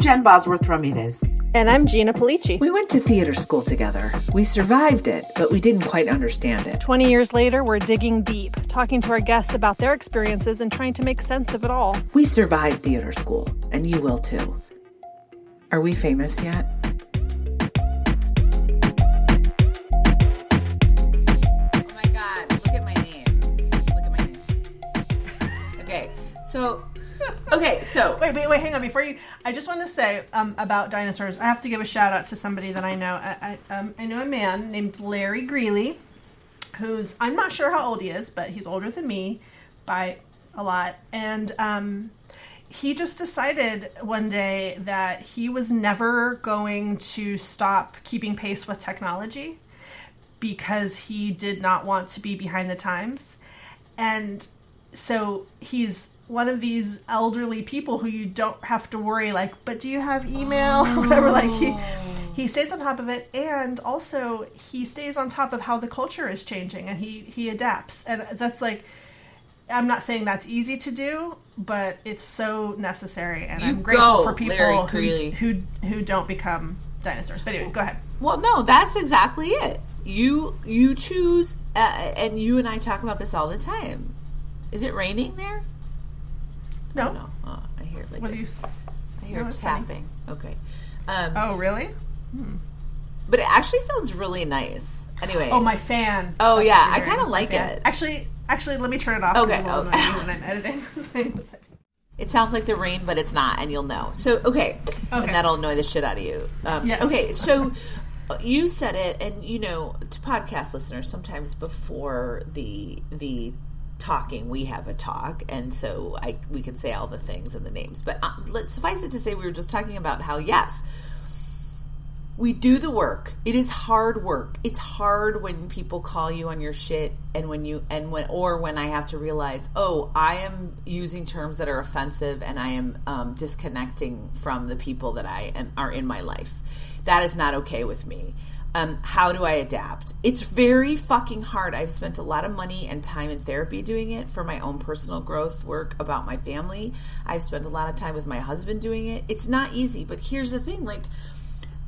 I'm Jen Bosworth Ramirez. And I'm Gina Polici. We went to theater school together. We survived it, but we didn't quite understand it. 20 years later, we're digging deep, talking to our guests about their experiences and trying to make sense of it all. We survived theater school, and you will too. Are we famous yet? So. Wait, wait, wait, hang on. Before you. I just want to say um, about dinosaurs, I have to give a shout out to somebody that I know. I, I, um, I know a man named Larry Greeley, who's. I'm not sure how old he is, but he's older than me by a lot. And. Um, he just decided one day that he was never going to stop keeping pace with technology because he did not want to be behind the times. And so he's one of these elderly people who you don't have to worry like, but do you have email or whatever like he he stays on top of it and also he stays on top of how the culture is changing and he he adapts. And that's like I'm not saying that's easy to do, but it's so necessary, and You I'm grateful go, for people who, who who don't become dinosaurs. But anyway, go ahead. Well, no, that's exactly it. You you choose, uh, and you and I talk about this all the time. Is it raining there? No, No, oh, I hear like what a- do you? I hear no, tapping. Okay, um, Oh, really? but it actually sounds really nice. Anyway, Oh, my fan. Oh, That's yeah, I kinda like fan. it. Actually, actually, let me turn it off. Okay, it oh. when I'm editing. it sounds like the rain, but it's not, and you'll know. So okay, okay. and that'll annoy the shit out of you. Um, Yes. Okay, so you said it, and you know, to podcast listeners, sometimes before the the talking, we have a talk, and so I we can say all the things and the names. But uh, let's suffice it to say, we were just talking about how yes. We do the work. It is hard work. It's hard when people call you on your shit and when you and when or when I have to realize, oh, I am using terms that are offensive and I am um, disconnecting from the people that I am are in my life. That is not okay with me. Um, how do I adapt? It's very fucking hard. I've spent a lot of money and time in therapy doing it for my own personal growth work about my family. I've spent a lot of time with my husband doing it. It's not easy, but here's the thing like,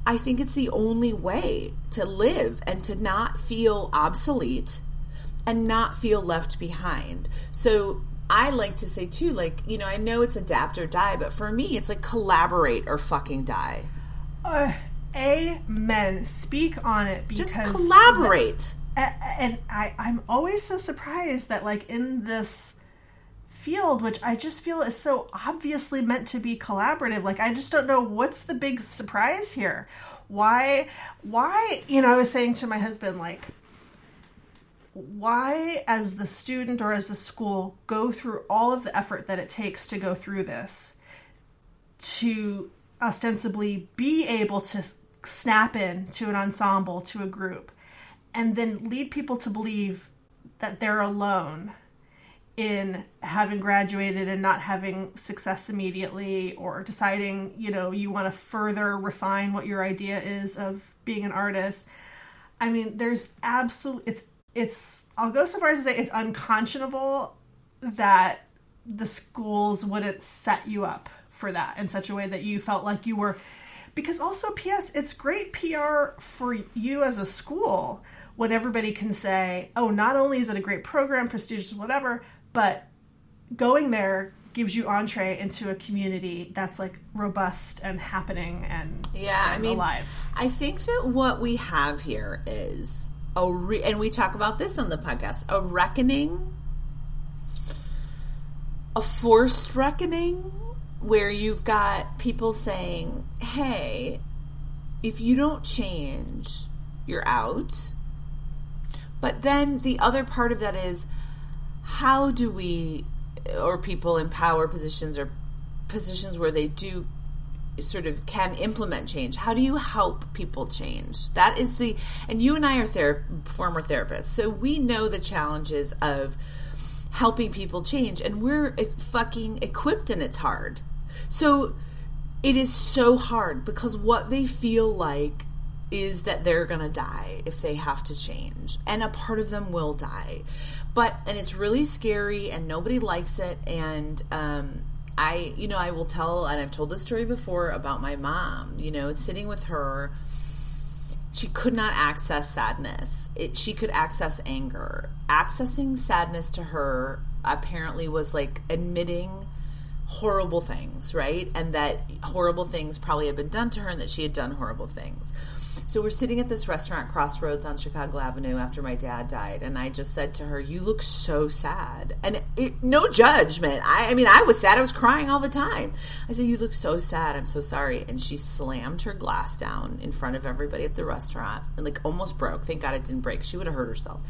I think it's the only way to live and to not feel obsolete and not feel left behind. So I like to say too, like, you know, I know it's adapt or die, but for me, it's like collaborate or fucking die. Uh, amen. Speak on it because Just collaborate. And I, I'm always so surprised that like in this field which i just feel is so obviously meant to be collaborative like i just don't know what's the big surprise here why why you know i was saying to my husband like why as the student or as the school go through all of the effort that it takes to go through this to ostensibly be able to snap in to an ensemble to a group and then lead people to believe that they're alone in having graduated and not having success immediately or deciding you know you want to further refine what your idea is of being an artist. I mean there's absolute it's it's i'll go so far as to say it's unconscionable that the schools wouldn't set you up for that in such a way that you felt like you were because also ps it's great pr for you as a school when everybody can say oh not only is it a great program prestigious whatever but going there gives you entree into a community that's like robust and happening and Yeah, I mean, alive. I think that what we have here is a re- and we talk about this on the podcast a reckoning, a forced reckoning, where you've got people saying, "Hey, if you don't change, you're out." But then the other part of that is, how do we, or people in power positions or positions where they do sort of can implement change how do you help people change that is the and you and i are ther- former therapists so we know the challenges of helping people change and we're fucking equipped and it's hard so it is so hard because what they feel like is that they're gonna die if they have to change and a part of them will die but and it's really scary and nobody likes it and um I, you know, I will tell, and I've told this story before about my mom, you know, sitting with her. She could not access sadness. It, she could access anger. Accessing sadness to her apparently was like admitting horrible things, right? And that horrible things probably had been done to her and that she had done horrible things. So we're sitting at this restaurant crossroads on Chicago Avenue after my dad died, and I just said to her, "You look so sad," and it, no judgment. I, I mean, I was sad. I was crying all the time. I said, "You look so sad. I'm so sorry." And she slammed her glass down in front of everybody at the restaurant and like almost broke. Thank God it didn't break. She would have hurt herself.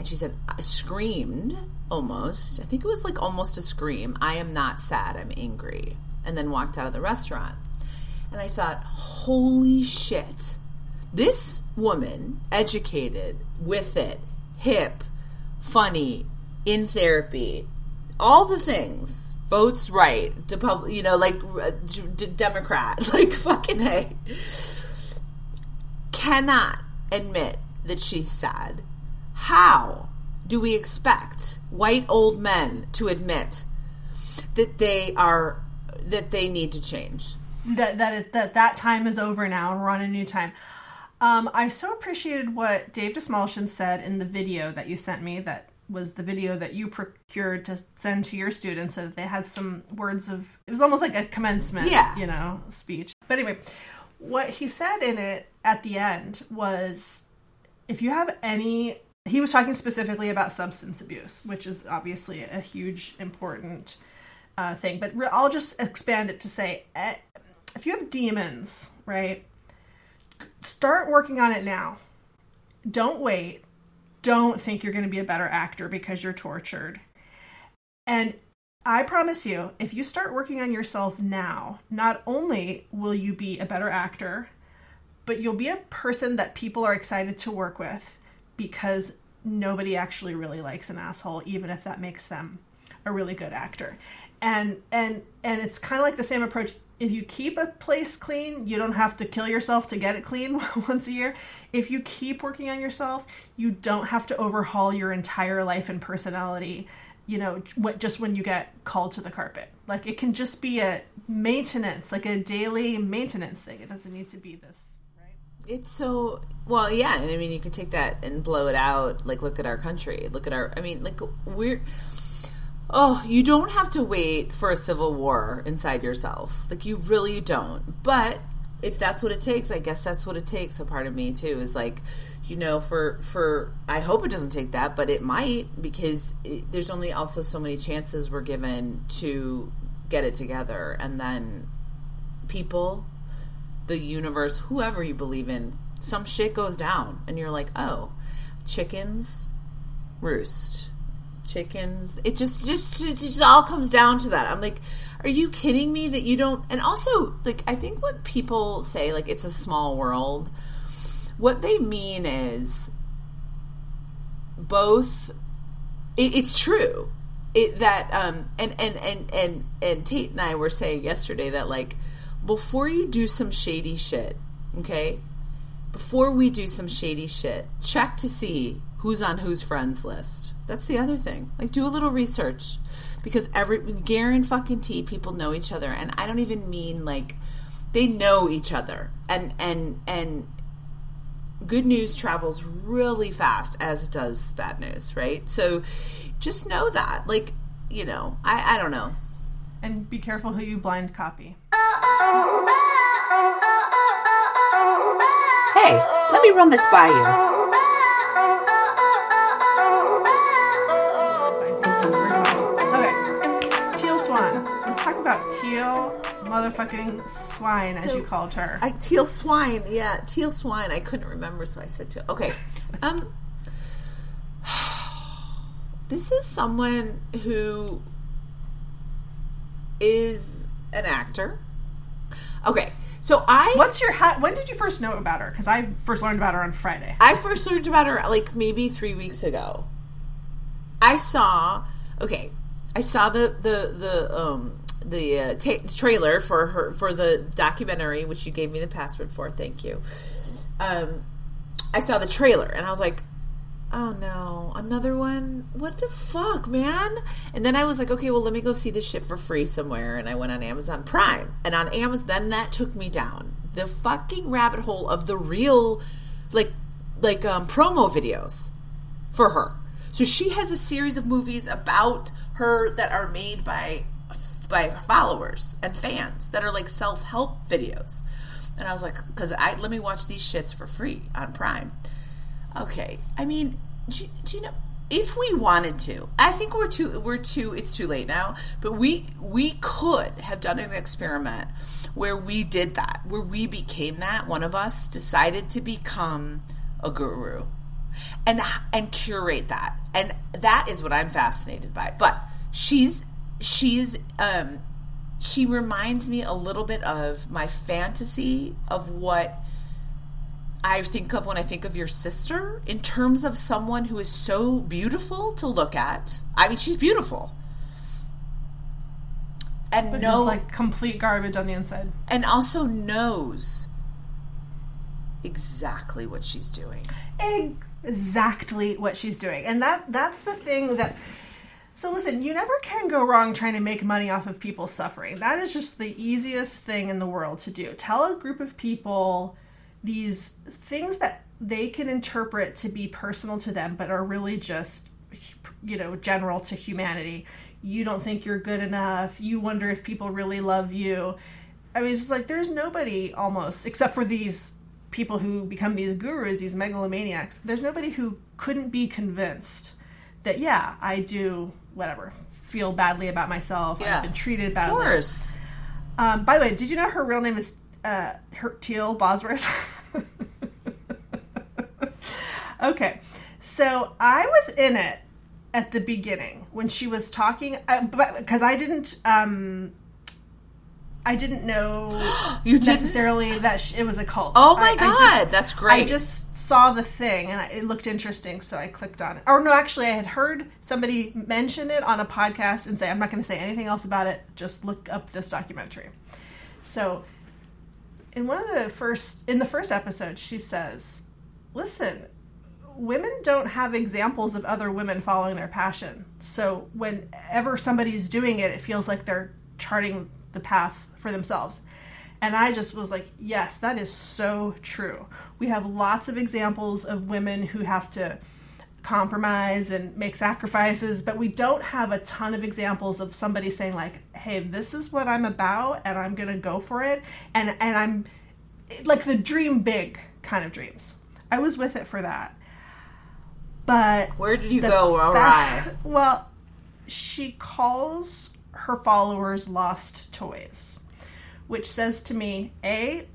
And she said, I screamed almost. I think it was like almost a scream. I am not sad. I'm angry. And then walked out of the restaurant. And I thought, holy shit this woman, educated, with it, hip, funny, in therapy, all the things, votes right, you know, like d- Democrat, like fucking a, cannot admit that she's sad. How do we expect white old men to admit that they are that they need to change? That that that that time is over now and we're on a new time. Um, I so appreciated what Dave Dastmalchian said in the video that you sent me. That was the video that you procured to send to your students, so that they had some words of. It was almost like a commencement, yeah. you know, speech. But anyway, what he said in it at the end was, if you have any, he was talking specifically about substance abuse, which is obviously a huge, important uh, thing. But I'll just expand it to say, eh, if you have demons, right? start working on it now. Don't wait. Don't think you're going to be a better actor because you're tortured. And I promise you, if you start working on yourself now, not only will you be a better actor, but you'll be a person that people are excited to work with because nobody actually really likes an asshole, even if that makes them a really good actor. And and and it's kind of like the same approach if you keep a place clean, you don't have to kill yourself to get it clean once a year. If you keep working on yourself, you don't have to overhaul your entire life and personality, you know, just when you get called to the carpet. Like it can just be a maintenance, like a daily maintenance thing. It doesn't need to be this? It's so well, yeah. And I mean, you can take that and blow it out. Like, look at our country. Look at our. I mean, like we're oh, you don't have to wait for a civil war inside yourself. Like you really don't. But if that's what it takes, I guess that's what it takes. A part of me too is like, you know, for for I hope it doesn't take that, but it might because it, there's only also so many chances we're given to get it together, and then people, the universe, whoever you believe in, some shit goes down, and you're like, oh, chickens roost chickens. It just, just, it just all comes down to that. I'm like, are you kidding me that you don't? And also, like, I think when people say like it's a small world, what they mean is both. It, it's true. It that um and and and and and Tate and I were saying yesterday that like before you do some shady shit, okay, before we do some shady shit, check to see who's on whose friends list. That's the other thing. Like do a little research because every Garen fucking T people know each other and I don't even mean like they know each other and and and good news travels really fast as does bad news, right? So just know that. Like, you know, I I don't know. And be careful who you blind copy. Hey, let me run this by you. Okay, Teal Swan. Let's talk about teal motherfucking swine, so, as you called her. I teal swine, yeah, teal swine. I couldn't remember, so I said teal. Okay, um, this is someone who is an actor. Okay, so I. What's your hat? When did you first know about her? Because I first learned about her on Friday. I first learned about her like maybe three weeks ago. I saw. Okay, I saw the the the um the uh, ta- trailer for her for the documentary, which you gave me the password for. Thank you. Um, I saw the trailer and I was like, Oh no, another one? What the fuck, man? And then I was like, okay, well, let me go see this shit for free somewhere. And I went on Amazon Prime. And on Amazon, then that took me down the fucking rabbit hole of the real, like, like um, promo videos for her. So she has a series of movies about her that are made by by followers and fans that are like self help videos. And I was like, because I let me watch these shits for free on Prime. Okay, I mean, do, do you know? If we wanted to, I think we're too we're too it's too late now. But we we could have done an experiment where we did that, where we became that. One of us decided to become a guru, and and curate that, and that is what I'm fascinated by. But she's she's um she reminds me a little bit of my fantasy of what I think of when I think of your sister in terms of someone who is so beautiful to look at. I mean, she's beautiful. And But no like complete garbage on the inside. and also knows exactly what she's doing. exactly what she's doing and that that's the thing that so listen you never can go wrong trying to make money off of people's suffering that is just the easiest thing in the world to do tell a group of people these things that they can interpret to be personal to them but are really just you know general to humanity you don't think you're good enough you wonder if people really love you i mean it's just like there's nobody almost except for these people who become these gurus these megalomaniacs there's nobody who couldn't be convinced that yeah i do whatever feel badly about myself Yeah. i've been treated badly. Of course. um, by the way, did you know her real name is uh, her, Teal Bosworth? okay, so I was in it at the beginning when she was talking, uh, because I didn't, um, I didn't know You didn't? necessarily that sh- it was a cult. Oh my I- I god, just- that's great. I just saw the thing and I- it looked interesting, so I clicked on it. Or no, actually, I had heard somebody mention it on a podcast and say, "I'm not going to say anything else about it. Just look up this documentary." So, in one of the first in the first episode, she says, "Listen, women don't have examples of other women following their passion. So whenever somebody's doing it, it feels like they're charting the path for themselves." And I just was like, yes, that is so true. We have lots of examples of women who have to compromise and make sacrifices, but we don't have a ton of examples of somebody saying like, "Hey, this is what I'm about and I'm going to go for it." And and I'm like the dream big kind of dreams. I was with it for that. But Where did you go awry? well, she calls her followers lost toys, which says to me, A,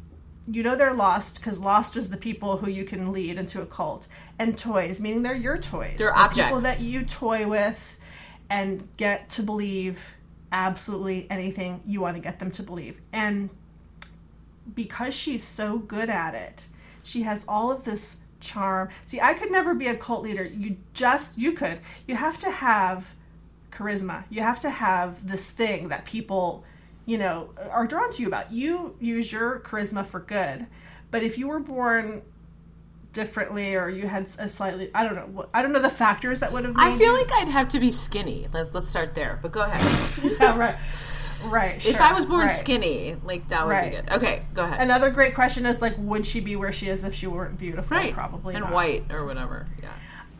you know they're lost because lost is the people who you can lead into a cult, and toys, meaning they're your toys. They're The People objects. that you toy with and get to believe absolutely anything you want to get them to believe. And because she's so good at it, she has all of this charm. See, I could never be a cult leader. You just, you could. You have to have charisma. You have to have this thing that people, you know, are drawn to you about. You use your charisma for good. But if you were born differently or you had a slightly, I don't know i don't know the factors that would have I feel you- like I'd have to be skinny. Let, let's start there. But go ahead. yeah, right. Right. if I was born right. skinny, like that would Right. be good. Okay, go ahead. Another great question is like, would she be where she is if she weren't beautiful? right, Probably and not. white or whatever. Yeah.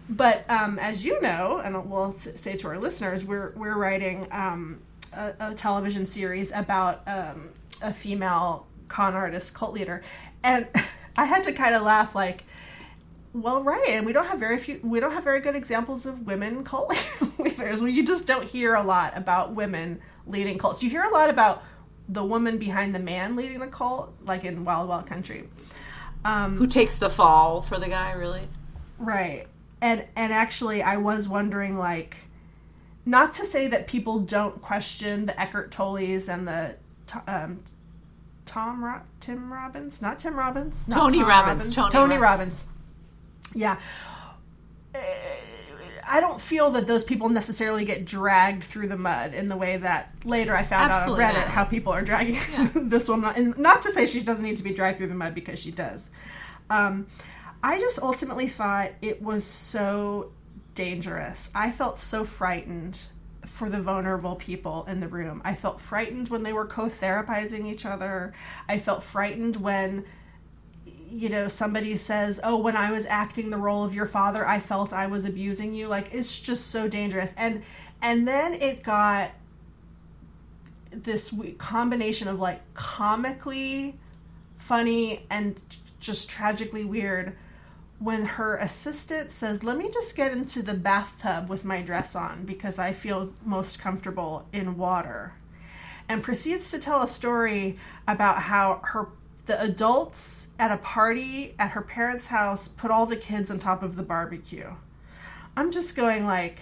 But um, as you know, and we'll say to our listeners, we're we're writing um, a, a television series about um, a female con artist cult leader, and I had to kind of laugh like. Well, right, and we don't have very few. We don't have very good examples of women cult leaders. You just don't hear a lot about women leading cults. You hear a lot about the woman behind the man leading the cult, like in Wild Wild Country. Um, Who takes the fall for the guy? Really? Right. And and actually I was wondering like not to say that people don't question the Eckhart Tolles and the um, Tom Ro- Tim Robbins, not Tim Robbins, not Tony Tom Robbins, Tony Tony Rob- Robbins. Yeah. Uh, I don't feel that those people necessarily get dragged through the mud in the way that later I found Absolutely out on Reddit not. how people are dragging this woman. And not to say she doesn't need to be dragged through the mud because she does. Um, I just ultimately thought it was so dangerous. I felt so frightened for the vulnerable people in the room. I felt frightened when they were co therapizing each other. I felt frightened when, you know, somebody says, Oh, when I was acting the role of your father, I felt I was abusing you. Like, it's just so dangerous. And, and then it got this combination of like comically funny and just tragically weird when her assistant says, Let me just get into the bathtub with my dress on because I feel most comfortable in water. And proceeds to tell a story about how her the adults at a party at her parents' house put all the kids on top of the barbecue. I'm just going like,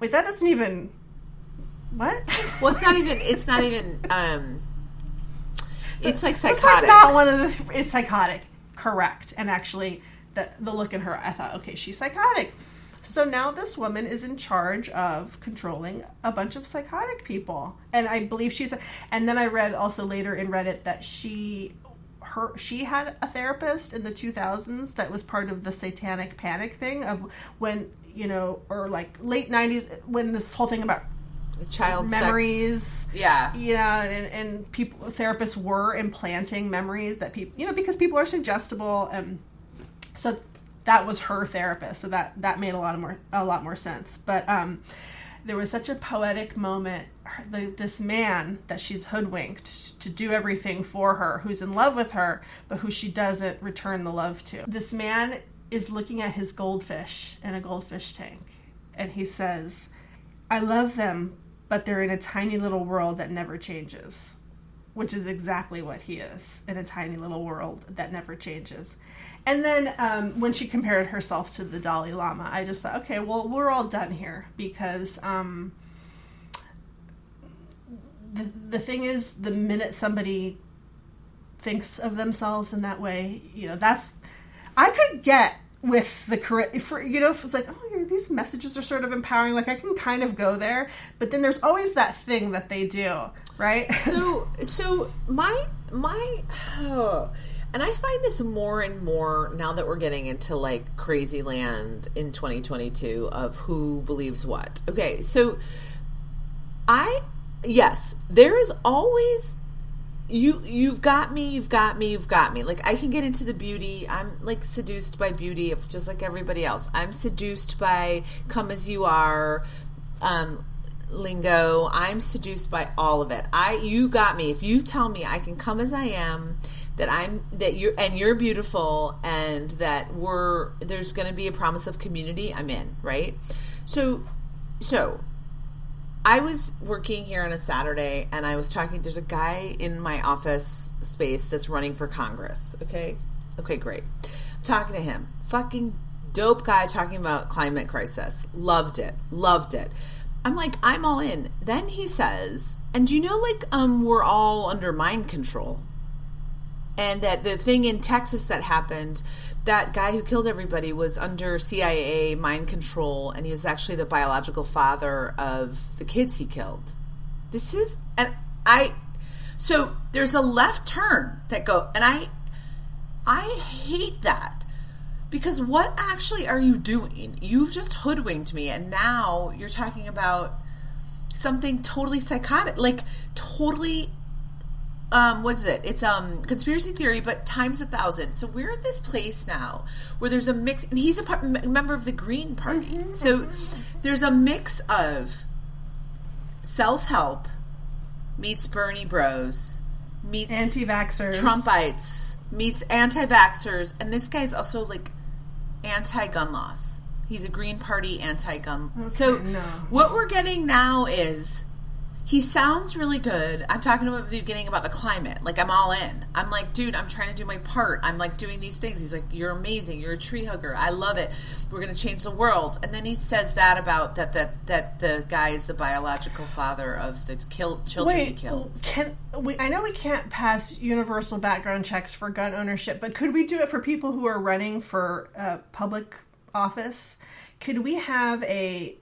wait, that doesn't even what? Well, it's not even. It's not even. um It's like psychotic. It's like not one of the. It's psychotic correct. And actually, the, the look in her, I thought, okay, she's psychotic. So now this woman is in charge of controlling a bunch of psychotic people. And I believe she's, and then I read also later in Reddit that she, her, she had a therapist in the 2000s that was part of the satanic panic thing of when, you know, or like late 90s when this whole thing about child memories. Sex. Yeah, yeah, and, and people therapists were implanting memories that people, you know, because people are suggestible, and so that was her therapist. So that that made a lot of more a lot more sense. But um, there was such a poetic moment. The, this man that she's hoodwinked to do everything for her, who's in love with her, but who she doesn't return the love to. This man is looking at his goldfish in a goldfish tank, and he says, I love them, but they're in a tiny little world that never changes, which is exactly what he is in a tiny little world that never changes. And then um, when she compared herself to the Dalai Lama, I just thought, okay, well, we're all done here because um, the, the thing is, the minute somebody thinks of themselves in that way, you know, that's. I could get with the correct you know if it's like oh these messages are sort of empowering like i can kind of go there but then there's always that thing that they do right so so my my oh, and i find this more and more now that we're getting into like crazy land in 2022 of who believes what. Okay so i yes there is always you you've got me you've got me you've got me. Like i can get into the beauty. I'm like seduced by beauty just like everybody else. I'm seduced by come as you are um lingo. I'm seduced by all of it. I you got me. If you tell me i can come as i am that i'm that you're and you're beautiful and that we're there's going to be a promise of community i'm in right so so I was working here on a Saturday and I was talking. There's a guy in my office space that's running for Congress. Okay. Okay, great. I'm talking to him. Fucking dope guy talking about climate crisis. Loved it. Loved it. I'm like, I'm all in. Then he says, and you know, like, um, we're all under mind control. And that the thing in Texas that happened, that guy who killed everybody was under CIA mind control, and he was actually the biological father of the kids he killed. This is, and I, so there's a left turn that go, and I, I hate that because what actually are you doing? You've just hoodwinked me, and now you're talking about something totally psychotic, like totally um, what is it? It's um conspiracy theory, but times a thousand. So we're at this place now where there's a mix, and he's a part, member of the Green Party. Mm-hmm. So there's a mix of self help meets Bernie Bros meets anti-vaxxers, Trumpites meets anti-vaxxers, and this guy's also like anti-gun laws. He's a Green Party anti-gun. Okay, so no. what we're getting now is he sounds really good. I'm talking about the beginning about the climate. Like I'm all in. I'm like, dude, I'm trying to do my part. I'm like doing these things. He's like, you're amazing. You're a tree hugger. I love it. We're gonna change the world. And then he says that about that that that the guy is the biological father of the kill, children Wait, he killed. Can we? I know we can't pass universal background checks for gun ownership, but could we do it for people who are running for uh, public office? Could we have a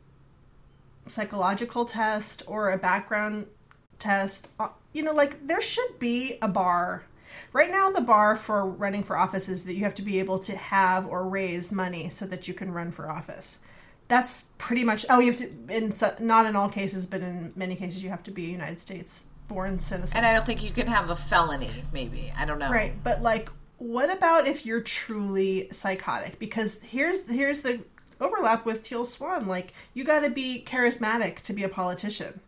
psychological test or a background test. Uh, you know, like there should be a bar. Right now, the bar for running for office is that you have to be able to have or raise money so that you can run for office. That's pretty much. Oh, you have to. In not in all cases, but in many cases, you have to be a United States born citizen. And I don't think you can have a felony. Maybe I don't know. Right, but like, what about if you're truly psychotic? Because here's here's the overlap with Teal Swan. Like, you got to be charismatic to be a politician,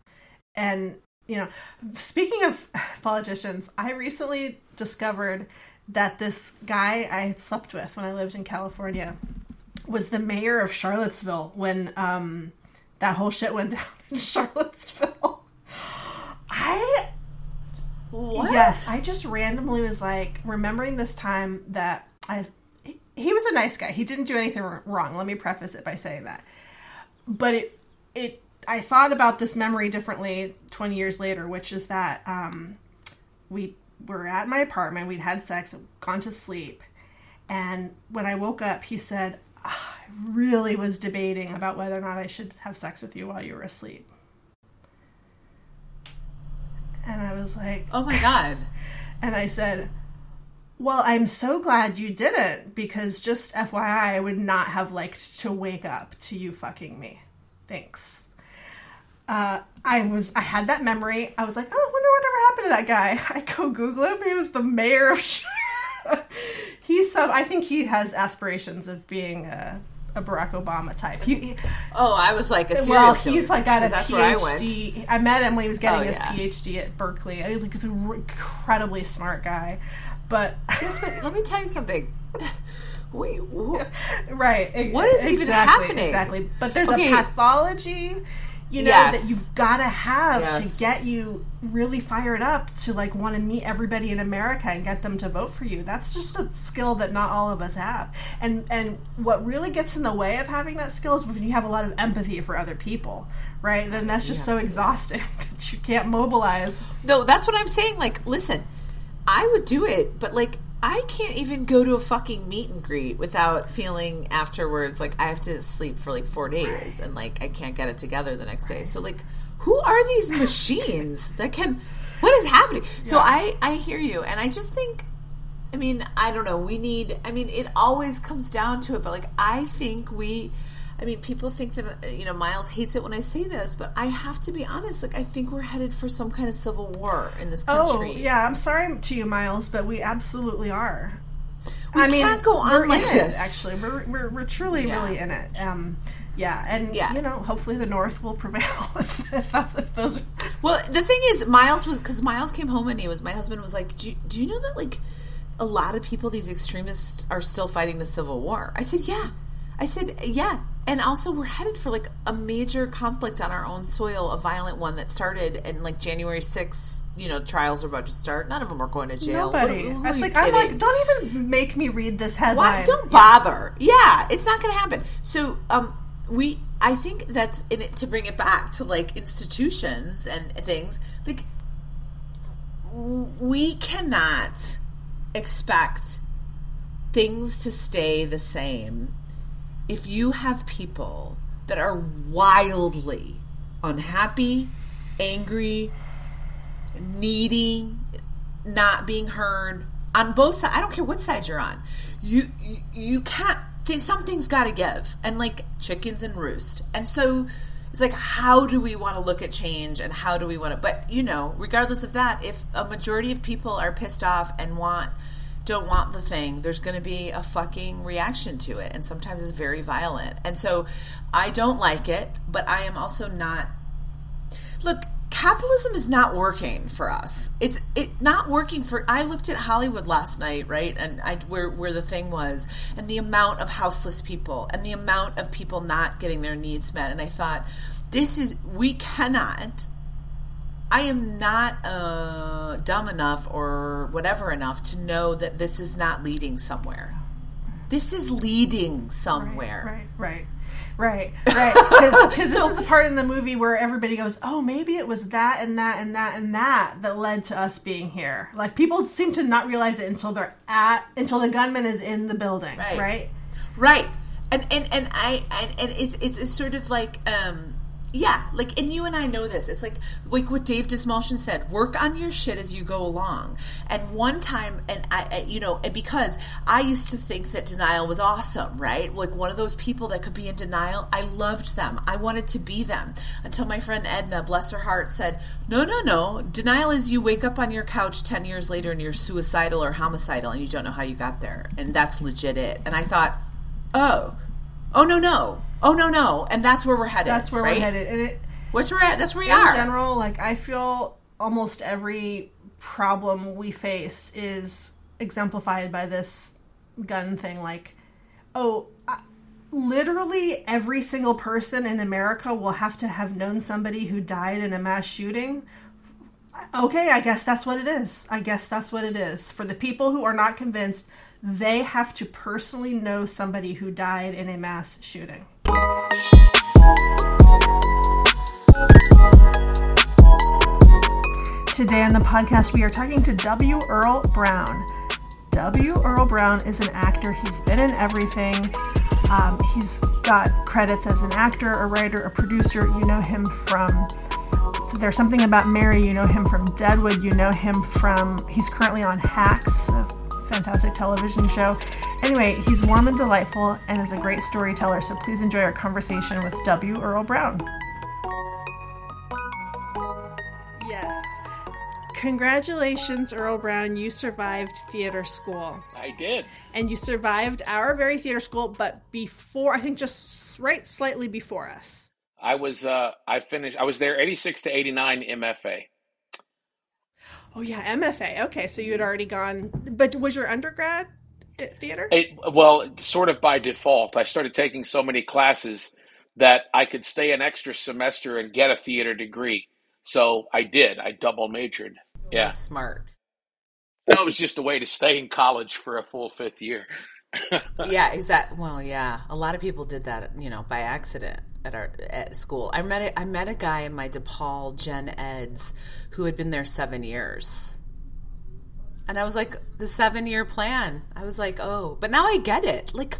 and you know, speaking of politicians, I recently discovered that this guy I had slept with when I lived in California was the mayor of Charlottesville when um, that whole shit went down in Charlottesville. I What? Yes, I just randomly was like remembering this time that I he- was a nice guy. He didn't do anything wrong. Let me preface it by saying that. But it it I thought about this memory differently 20 years later, which is that um we were at my apartment, we'd had sex, gone to sleep, and when I woke up, he said, "Ah, "I really was debating about whether or not I should have sex with you while you were asleep." And I was like, Oh my god. and I said, Well, I'm so glad you didn't because just FYI, I would not have liked to wake up to you fucking me. Thanks. Uh, I was I had that memory. I was like, oh, I wonder whatever happened to that guy. I go Google him. He was the mayor of. He's some. I think he has aspirations of being a, a Barack Obama type. He, Oh, I was like a serial well, killer. he's like got a where I. PhD. I, met him when he was getting Oh, his yeah. PhD at Berkeley. He's like he's an incredibly smart guy, but Yes, but let me tell you something. Wait, right? ex- What is even exactly, happening? Exactly, but there's Okay. a pathology. You know Yes. that you've got to have Yes. to get you really fired up to like want to meet everybody in America and get them to vote for you. That's just a skill that not all of us have. And and what really gets in the way of having that skill is when you have a lot of empathy for other people, right? Then that's just so exhausting that you can't mobilize. no, that's what I'm saying. Like, listen, I would do it, but like, I can't even go to a fucking meet and greet without feeling afterwards like I have to sleep for like four days and like I can't get it together the next day. So like, who are these machines that can? What is happening? So I I hear you, and I just think. I mean, I don't know. We need. I mean, it always comes down to it, but like, I think we. I mean, people think that uh, you know Miles hates it when I say this, but I have to be honest. Like, I think we're headed for some kind of civil war in this country. Oh country. yeah, I'm sorry to you, Miles, but we absolutely are. we can't go on we're like in this. It, actually, we're, we're we're truly Yeah. really in it. Um, yeah, and Yeah. you know, hopefully the North will prevail if, if that's if those. Are, Well, the thing is, Miles was because Miles came home and he was. My husband was like, do you, "Do you know that like a lot of people, these extremists, are still fighting the civil war?" I said, "Yeah." I said, "Yeah." And also, we're headed for like a major conflict on our own soil, a violent one that started in like January sixth. You know, trials are about to start. None of them are going to jail. What- nobody. who are That's like I'm like, don't even make me read this headline. Why? Don't bother. Yeah, it's not going to happen. So, um, we, I think that's in it to bring it back to like institutions and things. Like, we cannot expect things to stay the same if you have people that are wildly unhappy, angry, needy, not being heard on both sides. I don't care what side you're on. You you, you can't. th- Something's got to give, and like chickens and roost. And so it's like, how do we want to look at change, and how do we want to? But you know, regardless of that, if a majority of people are pissed off and want don't want the thing, there's going to be a fucking reaction to it, and sometimes it's very violent. And so I don't like it, but I am also not look capitalism is not working for us it's it not working for i looked at hollywood last night right and i where where the thing was and the amount of houseless people and the amount of people not getting their needs met and i thought this is we cannot I am not uh, dumb enough or whatever enough to know that this is not leading somewhere. This is leading somewhere. Right, right, right, right. Because this is the part in the movie where everybody goes, "Oh, maybe it was that and that and that and that that led to us being here." Like people seem to not realize it until they're at until the gunman is in the building, Right. right? Right. And and and I and, and it's, it's it's sort of like um yeah, like, and you and I know this. It's like, like what Dave Dastmalchian said: work on your shit as you go along. And one time, and I, you know, because I used to think that denial was awesome, right? Like one of those people that could be in denial. I loved them. I wanted to be them until my friend Edna, bless her heart, said, "No, no, no. Denial is you wake up on your couch ten years later and you're suicidal or homicidal, and you don't know how you got there, and that's legit it." And I thought, oh, oh no, no oh no no and that's where we're headed That's where right? we're headed. And it, What's we're at that's where we in are in general, like I feel almost every problem we face is exemplified by this gun thing. Like, oh, I- literally every single person in America will have to have known somebody who died in a mass shooting. Okay, I guess that's what it is. I guess that's what it is. For the people who are not convinced, they have to personally know somebody who died in a mass shooting. Today on the podcast, we are talking to W. Earl Brown. W. Earl Brown is an actor. He's been in everything. Um, he's got credits as an actor, a writer, a producer. You know him from. So there's something about Mary. You know him from Deadwood. You know him from. He's currently on Hacks, a fantastic television show. Anyway, he's warm and delightful and is a great storyteller. So please enjoy our conversation with W. Earl Brown. Yes. Congratulations, Earl Brown. You survived theater school. I did. And you survived our very theater school, but before, I think just right slightly before us. I was uh I finished I was there 86 to 89 MFA. Oh, yeah, MFA. Okay, so you had already gone. But was your undergrad at theater? It well, sort of by default. I started taking so many classes that I could stay an extra semester and get a theater degree. So I did. I double majored. Yeah. smart That was just a way to stay in college for a full fifth year. yeah exactly well yeah a lot of people did that you know by accident at our at school i met a, i met a guy in my depaul gen eds who had been there seven years and i was like the seven year plan. I was like oh. But now i get it. Like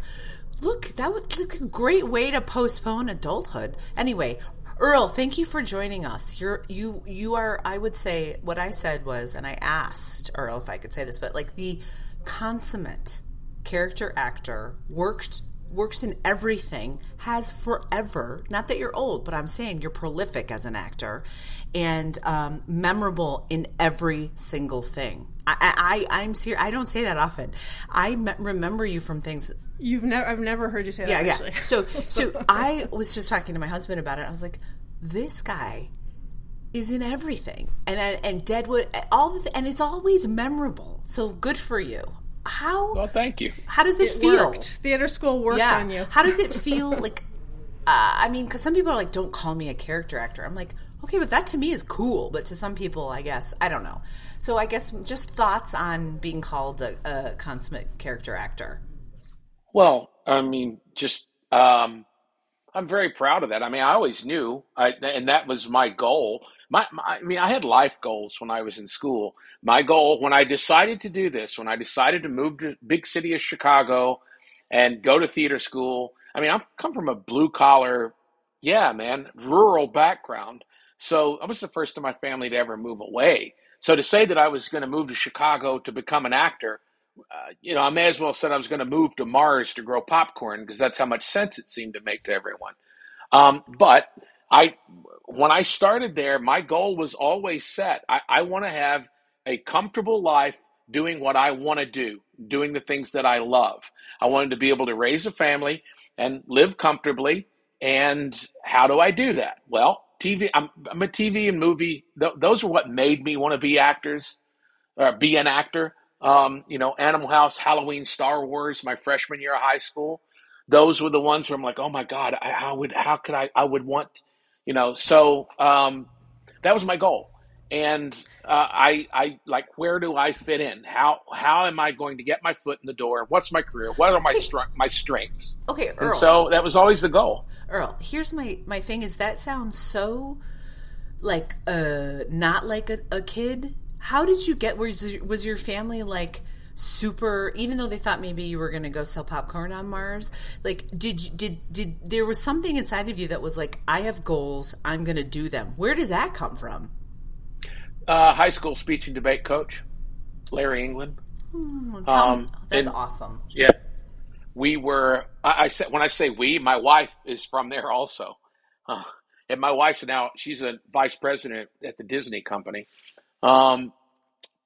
look that was like a great way to postpone adulthood. Anyway earl thank you for joining us. You're you you are i would say what i said was and i asked earl if i could say this but like the consummate character actor worked works in everything has forever not that you're old but i'm saying you're prolific as an actor and um, memorable in every single thing i i i'm serious i don't say that often i me- remember you from things You've never, I've never heard you say yeah that. yeah Actually. so so i was just talking to my husband about it i was like this guy is in everything and and deadwood all the th- and it's always memorable so good for you how Well, thank you. how does it, It feel worked. Theater school worked yeah on you. how does it feel like uh, i mean because some people are like don't call me a character actor i'm like okay but that to me is cool but to some people i guess i don't know so i guess just thoughts on being called a, a consummate character actor Well, I mean, just um, I'm very proud of that. I mean, I always knew, I, and that was my goal. My, my, I mean, I had life goals when I was in school. My goal, when I decided to do this, when I decided to move to big city of Chicago and go to theater school. I mean, I've come from a blue collar, yeah, man, rural background. So I was the first in my family to ever move away. So to say that I was going to move to Chicago to become an actor, uh, you know, I may as well said I was going to move to Mars to grow popcorn because that's how much sense it seemed to make to everyone. Um, but I, when I started there, my goal was always set. I, I want to have a comfortable life doing what I want to do, doing the things that I love. I wanted to be able to raise a family and live comfortably. And how do I do that? Well, TV. I'm, I'm a TV and movie. Th- those are what made me want to be actors or be an actor. Um, you know, Animal House, Halloween, Star Wars, my freshman year of high school. Those were the ones where I'm like, oh my God, I, how would, how could I, I would want, you know, so um, that was my goal. And uh, I, I like, where do I fit in? How, how am I going to get my foot in the door? What's my career? What are my str- my strengths? okay Earl. And so that was always the goal. Earl, here's my my thing is that sounds so like uh not like a, a kid. How did you get was was your family like super even though they thought maybe you were going to go sell popcorn on Mars like did did did there was something inside of you that was like I have goals I'm going to do them where does that come from uh, high school speech and debate coach Larry England. Hmm, um, that's and, awesome. yeah we were I, I, said when I say we my wife is from there also. Uh, and my wife's now she's a vice president at the Disney company. Um,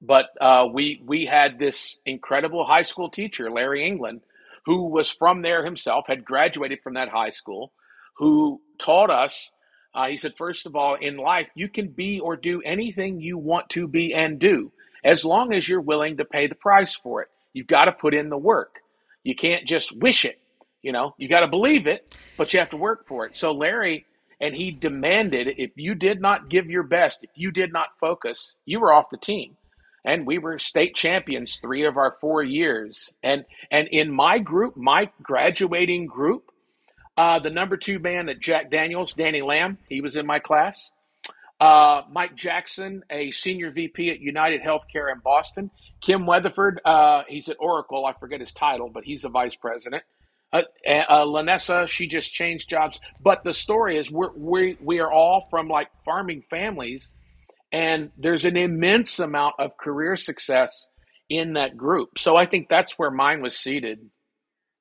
but uh, we we had this incredible high school teacher, Larry England, who was from there himself, had graduated from that high school, who taught us. Uh, he said, first of all, in life, you can be or do anything you want to be and do, as long as you're willing to pay the price for it. You've got to put in the work. You can't just wish it. You know, you got to believe it, but you have to work for it. So Larry and he demanded if you did not give your best, if you did not focus, you were off the team and we were state champions three of our four years. And and in my group, my graduating group, uh, the number two man at Jack Daniels, Danny Lamb, he was in my class. Uh, Mike Jackson, a senior VP at United Healthcare in Boston. Kim Weatherford, uh, he's at Oracle. I forget his title, but he's the vice president. Uh, uh, Lanessa, she just changed jobs. But the story is we're, we we are all from like farming families and there's an immense amount of career success in that group. So I think that's where mine was seated.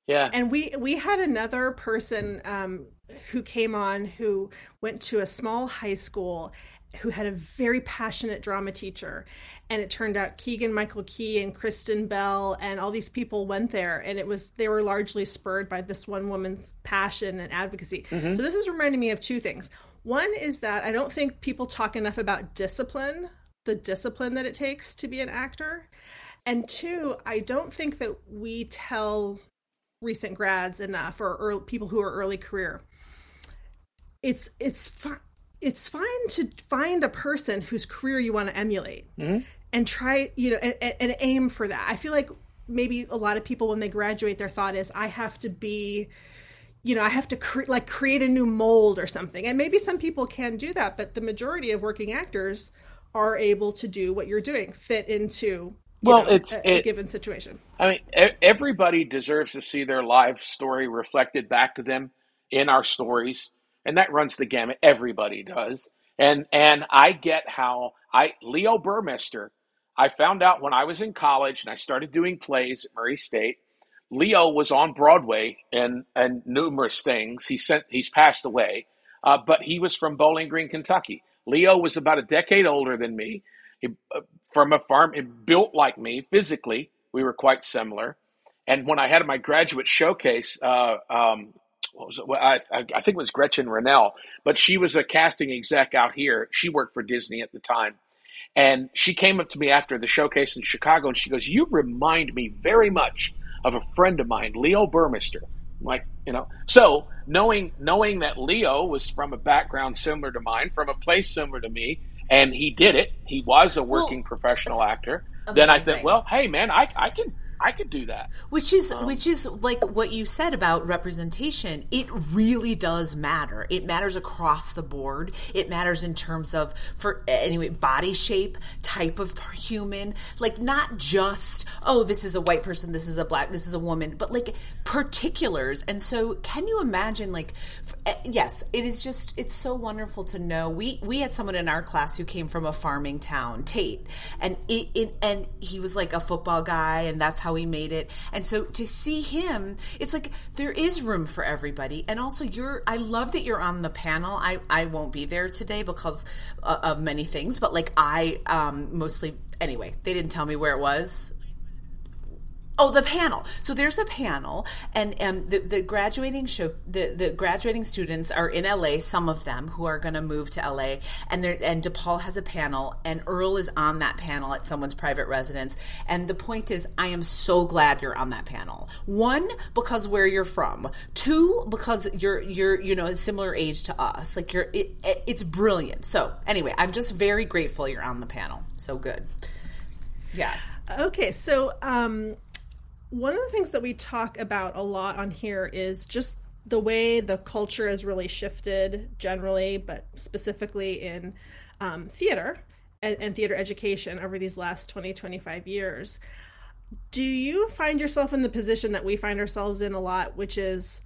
Yeah. And we we had another person um, who came on who went to a small high school who had a very passionate drama teacher and it turned out keegan michael key and kristen bell and all these people went there and it was they were largely spurred by this one woman's passion and advocacy mm-hmm. so this is reminding me of two things one is that I don't think people talk enough about discipline, the discipline that it takes to be an actor. And two, I don't think that we tell recent grads enough or early, people who are early career. It's it's. It's fine to find a person whose career you want to emulate mm-hmm. and try, you know, and, and aim for that. I feel like maybe a lot of people when they graduate, their thought is, I have to be you know, I have to cre- like create a new mold or something. And maybe some people can do that, but the majority of working actors are able to do what you're doing, fit into well, know, it's a, it, a given situation. I mean, everybody deserves to see their life story reflected back to them in our stories, and that runs the gamut. Everybody does, and and I get how I Leo Burmester. I found out when I was in college and I started doing plays at Murray State Leo was on Broadway and and numerous things. He sent he's passed away, uh, but he was from Bowling Green, Kentucky. Leo was about a decade older than me. He, uh, from a farm, he built like me physically. We were quite similar. And when I had my graduate showcase, uh, um, well, I, I, think it was Gretchen Rennell, but she was a casting exec out here. She worked for Disney at the time. And she came up to me after the showcase in Chicago and she goes, You remind me very much of a friend of mine, Leo Burmester. Like, you know, so knowing knowing that Leo was from a background similar to mine, from a place similar to me, and he did it, he was a working well, professional actor. Amazing. Then I said, well, hey man, I, I can I could do that. Which is um, which is like what you said about representation. It really does matter. It matters across the board. It matters in terms of for anyway body shape, type of human, like not just oh this is a white person, this is a black, this is a woman, but like particulars. And so can you imagine like eh, yes, it is just it's so wonderful to know. We we had someone in our class who came from a farming town, Tate, and it, it and he was like a football guy and that's how how he made it. And so to see him, it's like there is room for everybody. And also, you're, I love that you're on the panel. I, I won't be there today because uh, of many things, but like I um, mostly, anyway, they didn't tell me where it was. Oh, the panel. So there's a panel, and um, the, the graduating show, the, the graduating students are in LA. Some of them who are going to move to LA, and and DePaul has a panel, and Earl is on that panel at someone's private residence. And the point is, I am so glad you're on that panel. One, because where you're from. Two, because you're you're you know a similar age to us. Like you're it, it, it's brilliant. So anyway, I'm just very grateful you're on the panel. So good. Yeah. Okay, so um one of the things that we talk about a lot on here is just the way the culture has really shifted generally, but specifically in um, theater and, and, theater education over these last 20, 25 years. do you find yourself in the position that we find ourselves in a lot, which is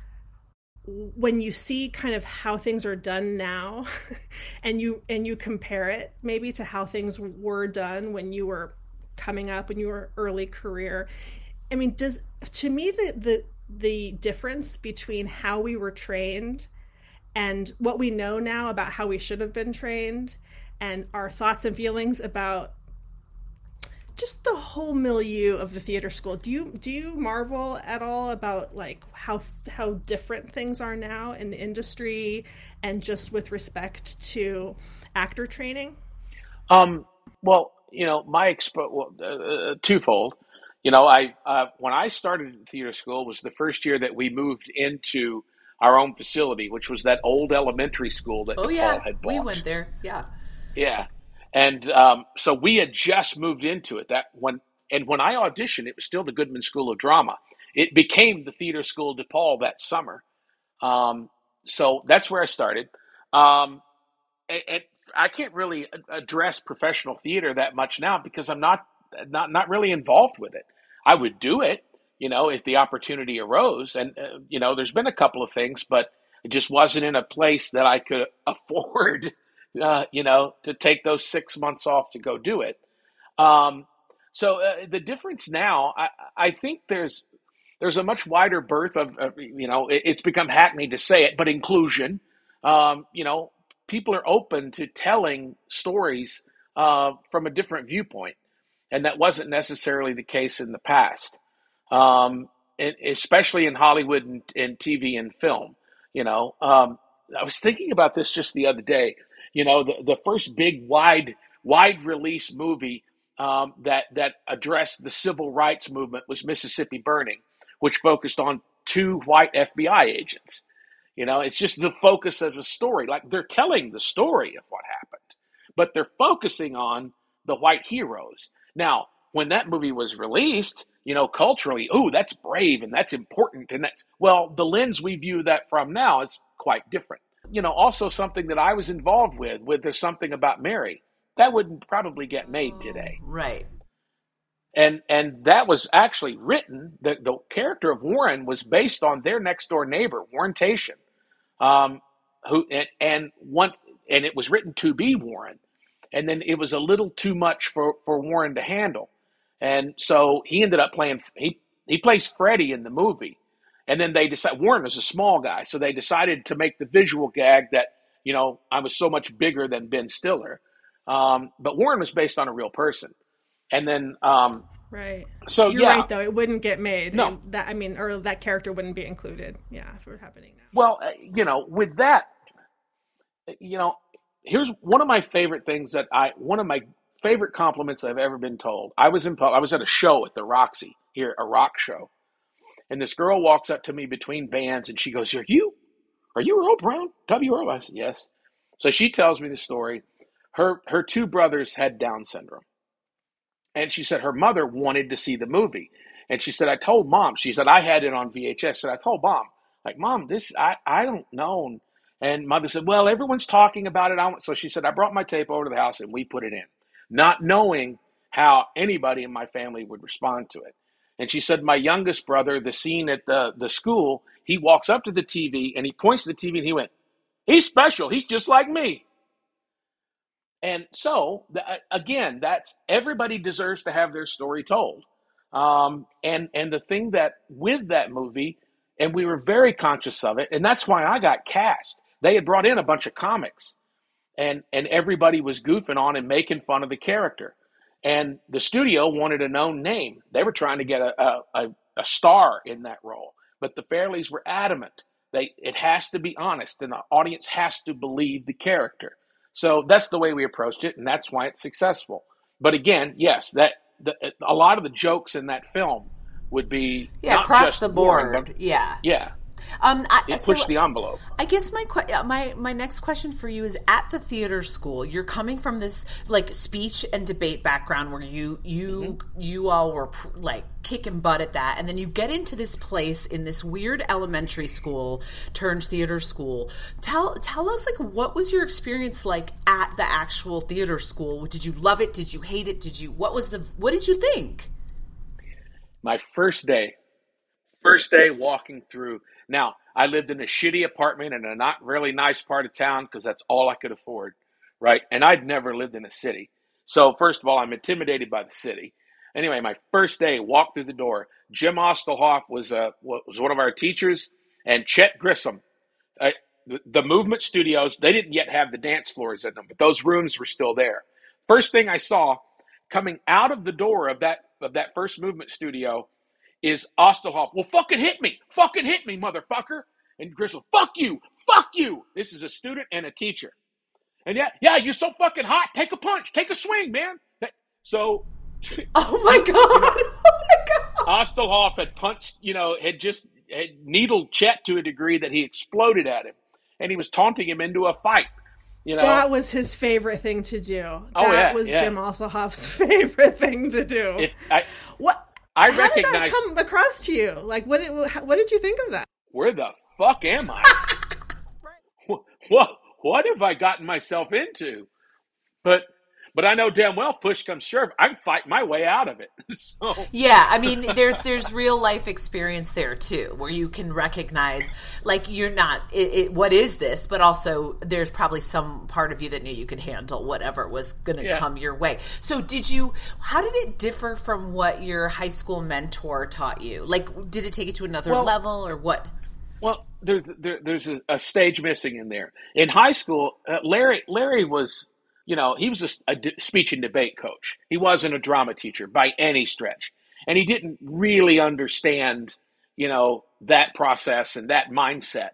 when you see kind of how things are done now and you and you compare it maybe to how things were done when you were coming up when you were early career i mean does to me the the the difference between how we were trained and what we know now about how we should have been trained and our thoughts and feelings about just the whole milieu of the theater school. Do you do you marvel at all about like how how different things are now in the industry and just with respect to actor training? Um, well, you know, my expo well, uh, uh, twofold. You know, I uh, when I started theater school was the first year that we moved into our own facility, which was that old elementary school that oh, DePaul yeah. had bought. We went there. Yeah. Yeah. And um, so we had just moved into it. That when and when I auditioned, it was still the Goodman School of Drama. It became the Theater School DePaul that summer. Um, so that's where I started. Um, and, and, I can't really address professional theater that much now because I'm not not not really involved with it. I would do it, you know, if the opportunity arose. And uh, you know, there's been a couple of things, but it just wasn't in a place that I could afford uh, you know, to take those six months off to go do it. Um, so uh, the difference now, I, I think there's there's a much wider berth of, of you know, it, it's become hackneyed to say it, but inclusion. Um, you know, people are open to telling stories uh, from a different viewpoint, and that wasn't necessarily the case in the past, um, especially in Hollywood and, and, TV and film. You know, um, I was thinking about this just the other day you know, the, the first big wide wide release movie um, that that addressed the civil rights movement was Mississippi Burning, which focused on two white FBI agents. You know, it's just the focus of the story. Like they're telling the story of what happened, but they're focusing on the white heroes. Now, when that movie was released, you know, culturally, oh, that's brave and that's important. And that's, well, the lens we view that from now is quite different you know, also something that I was involved with, with there's something about Mary. That wouldn't probably get made today. Right. And and that was actually written, the, the character of Warren was based on their next door neighbor, Warren Tashjian. Um, who and, and one and it was written to be Warren. And then it was a little too much for, for Warren to handle. And so he ended up playing he he plays Freddie in the movie. And then they decided Warren was a small guy, so they decided to make the visual gag that you know I was so much bigger than Ben Stiller. Um, but Warren was based on a real person, and then um, right. So you're yeah. right though it wouldn't get made. No, that I mean, or that character wouldn't be included. Yeah, if it were happening now. Well, uh, you know, with that, you know, here's one of my favorite things that I one of my favorite compliments I've ever been told. I was in I was at a show at the Roxy here, a rock show, and this girl walks up to me between bands and she goes, Are you are you Earl Brown? W Earl? I said, Yes. So she tells me the story. Her her two brothers had Down syndrome. And she said her mother wanted to see the movie. And she said, I told mom, she said, I had it on VHS. And I told mom, like, Mom, this I, I don't know. And mother said, Well, everyone's talking about it. So she said, I brought my tape over to the house and we put it in, not knowing how anybody in my family would respond to it. And she said, My youngest brother, the scene at the, the school, he walks up to the TV and he points to the TV and he went, He's special. He's just like me. And so, again, that's everybody deserves to have their story told. Um, and and the thing that with that movie, and we were very conscious of it, and that's why I got cast. They had brought in a bunch of comics, and and everybody was goofing on and making fun of the character and the studio wanted a known name. They were trying to get a, a, a star in that role, but the Farrellys were adamant. They it has to be honest, and the audience has to believe the character. So that's the way we approached it, and that's why it's successful. But again, yes, that the, a lot of the jokes in that film would be yeah across the board. Boring, yeah, yeah. Um, I, it pushed so the envelope. I guess my uh, my my next question for you is: at the theater school, you're coming from this like speech and debate background where you you mm-hmm. you all were like kicking butt at that, and then you get into this place in this weird elementary school turned theater school. Tell tell us like what was your experience like at the actual theater school? Did you love it? Did you hate it? Did you what was the what did you think? My first day, first day walking through. Now, I lived in a shitty apartment in a not really nice part of town because that's all I could afford, right? And I'd never lived in a city. So, first of all, I'm intimidated by the city. Anyway, my first day, walked through the door. Jim Ostelhoff was, uh, was one of our teachers, and Chet Grissom. Uh, the, the movement studios, they didn't yet have the dance floors in them, but those rooms were still there. First thing I saw coming out of the door of that of that first movement studio is Ostelhoff. Well, fucking hit me, fucking hit me, motherfucker. And Grissom, fuck you, fuck you. This is a student and a teacher. And yeah, yeah, you're so fucking hot. Take a punch, take a swing, man. So, oh my god, you know, oh my god. Ostelhoff had punched, you know, had just had needled Chet to a degree that he exploded at him, and he was taunting him into a fight. You know, that was his favorite thing to do. Oh, that yeah, was yeah. Jim Osselhoff's favorite thing to do. It, I, what? I How recognize. did that come across to you? Like, what? Did, what did you think of that? Where the fuck am I? what? What have I gotten myself into? But but I know damn well push comes shove, I can fight my way out of it. so Yeah, I mean, there's there's real life experience there too, where you can recognize, like, you're not. It, it, what is this? But also, there's probably some part of you that knew you could handle whatever was going to Yeah. come your way. So, did you? How did it differ from what your high school mentor taught you? Like, did it take it to another Well- level, or what? Well, there's there, there's a, a stage missing in there. In high school, uh, Larry Larry was, you know, he was a, a d- speech and debate coach. He wasn't a drama teacher by any stretch, and he didn't really understand, you know, that process and that mindset.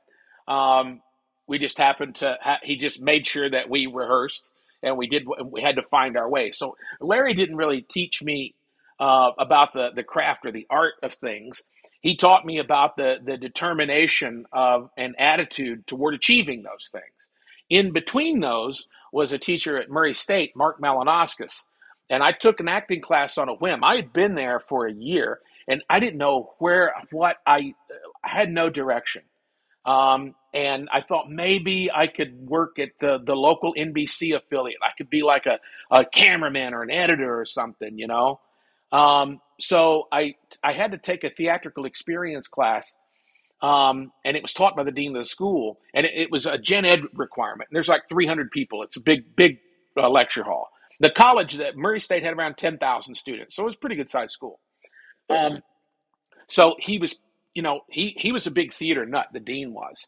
Um, we just happened to. Ha- he just made sure that we rehearsed and we did. We had to find our way. So Larry didn't really teach me uh, about the the craft or the art of things he taught me about the the determination of an attitude toward achieving those things. In between those was a teacher at Murray State, Mark Malinauskas, and I took an acting class on a whim. I had been there for a year, and I didn't know where what I, I had no direction. Um, and I thought maybe I could work at the, the local NBC affiliate. I could be like a, a cameraman or an editor or something, you know. Um, so I I had to take a theatrical experience class, um, and it was taught by the dean of the school, and it, it was a gen ed requirement. And there's like 300 people. It's a big big uh, lecture hall. The college that Murray State had around 10,000 students, so it was a pretty good sized school. Um, so he was, you know, he he was a big theater nut. The dean was,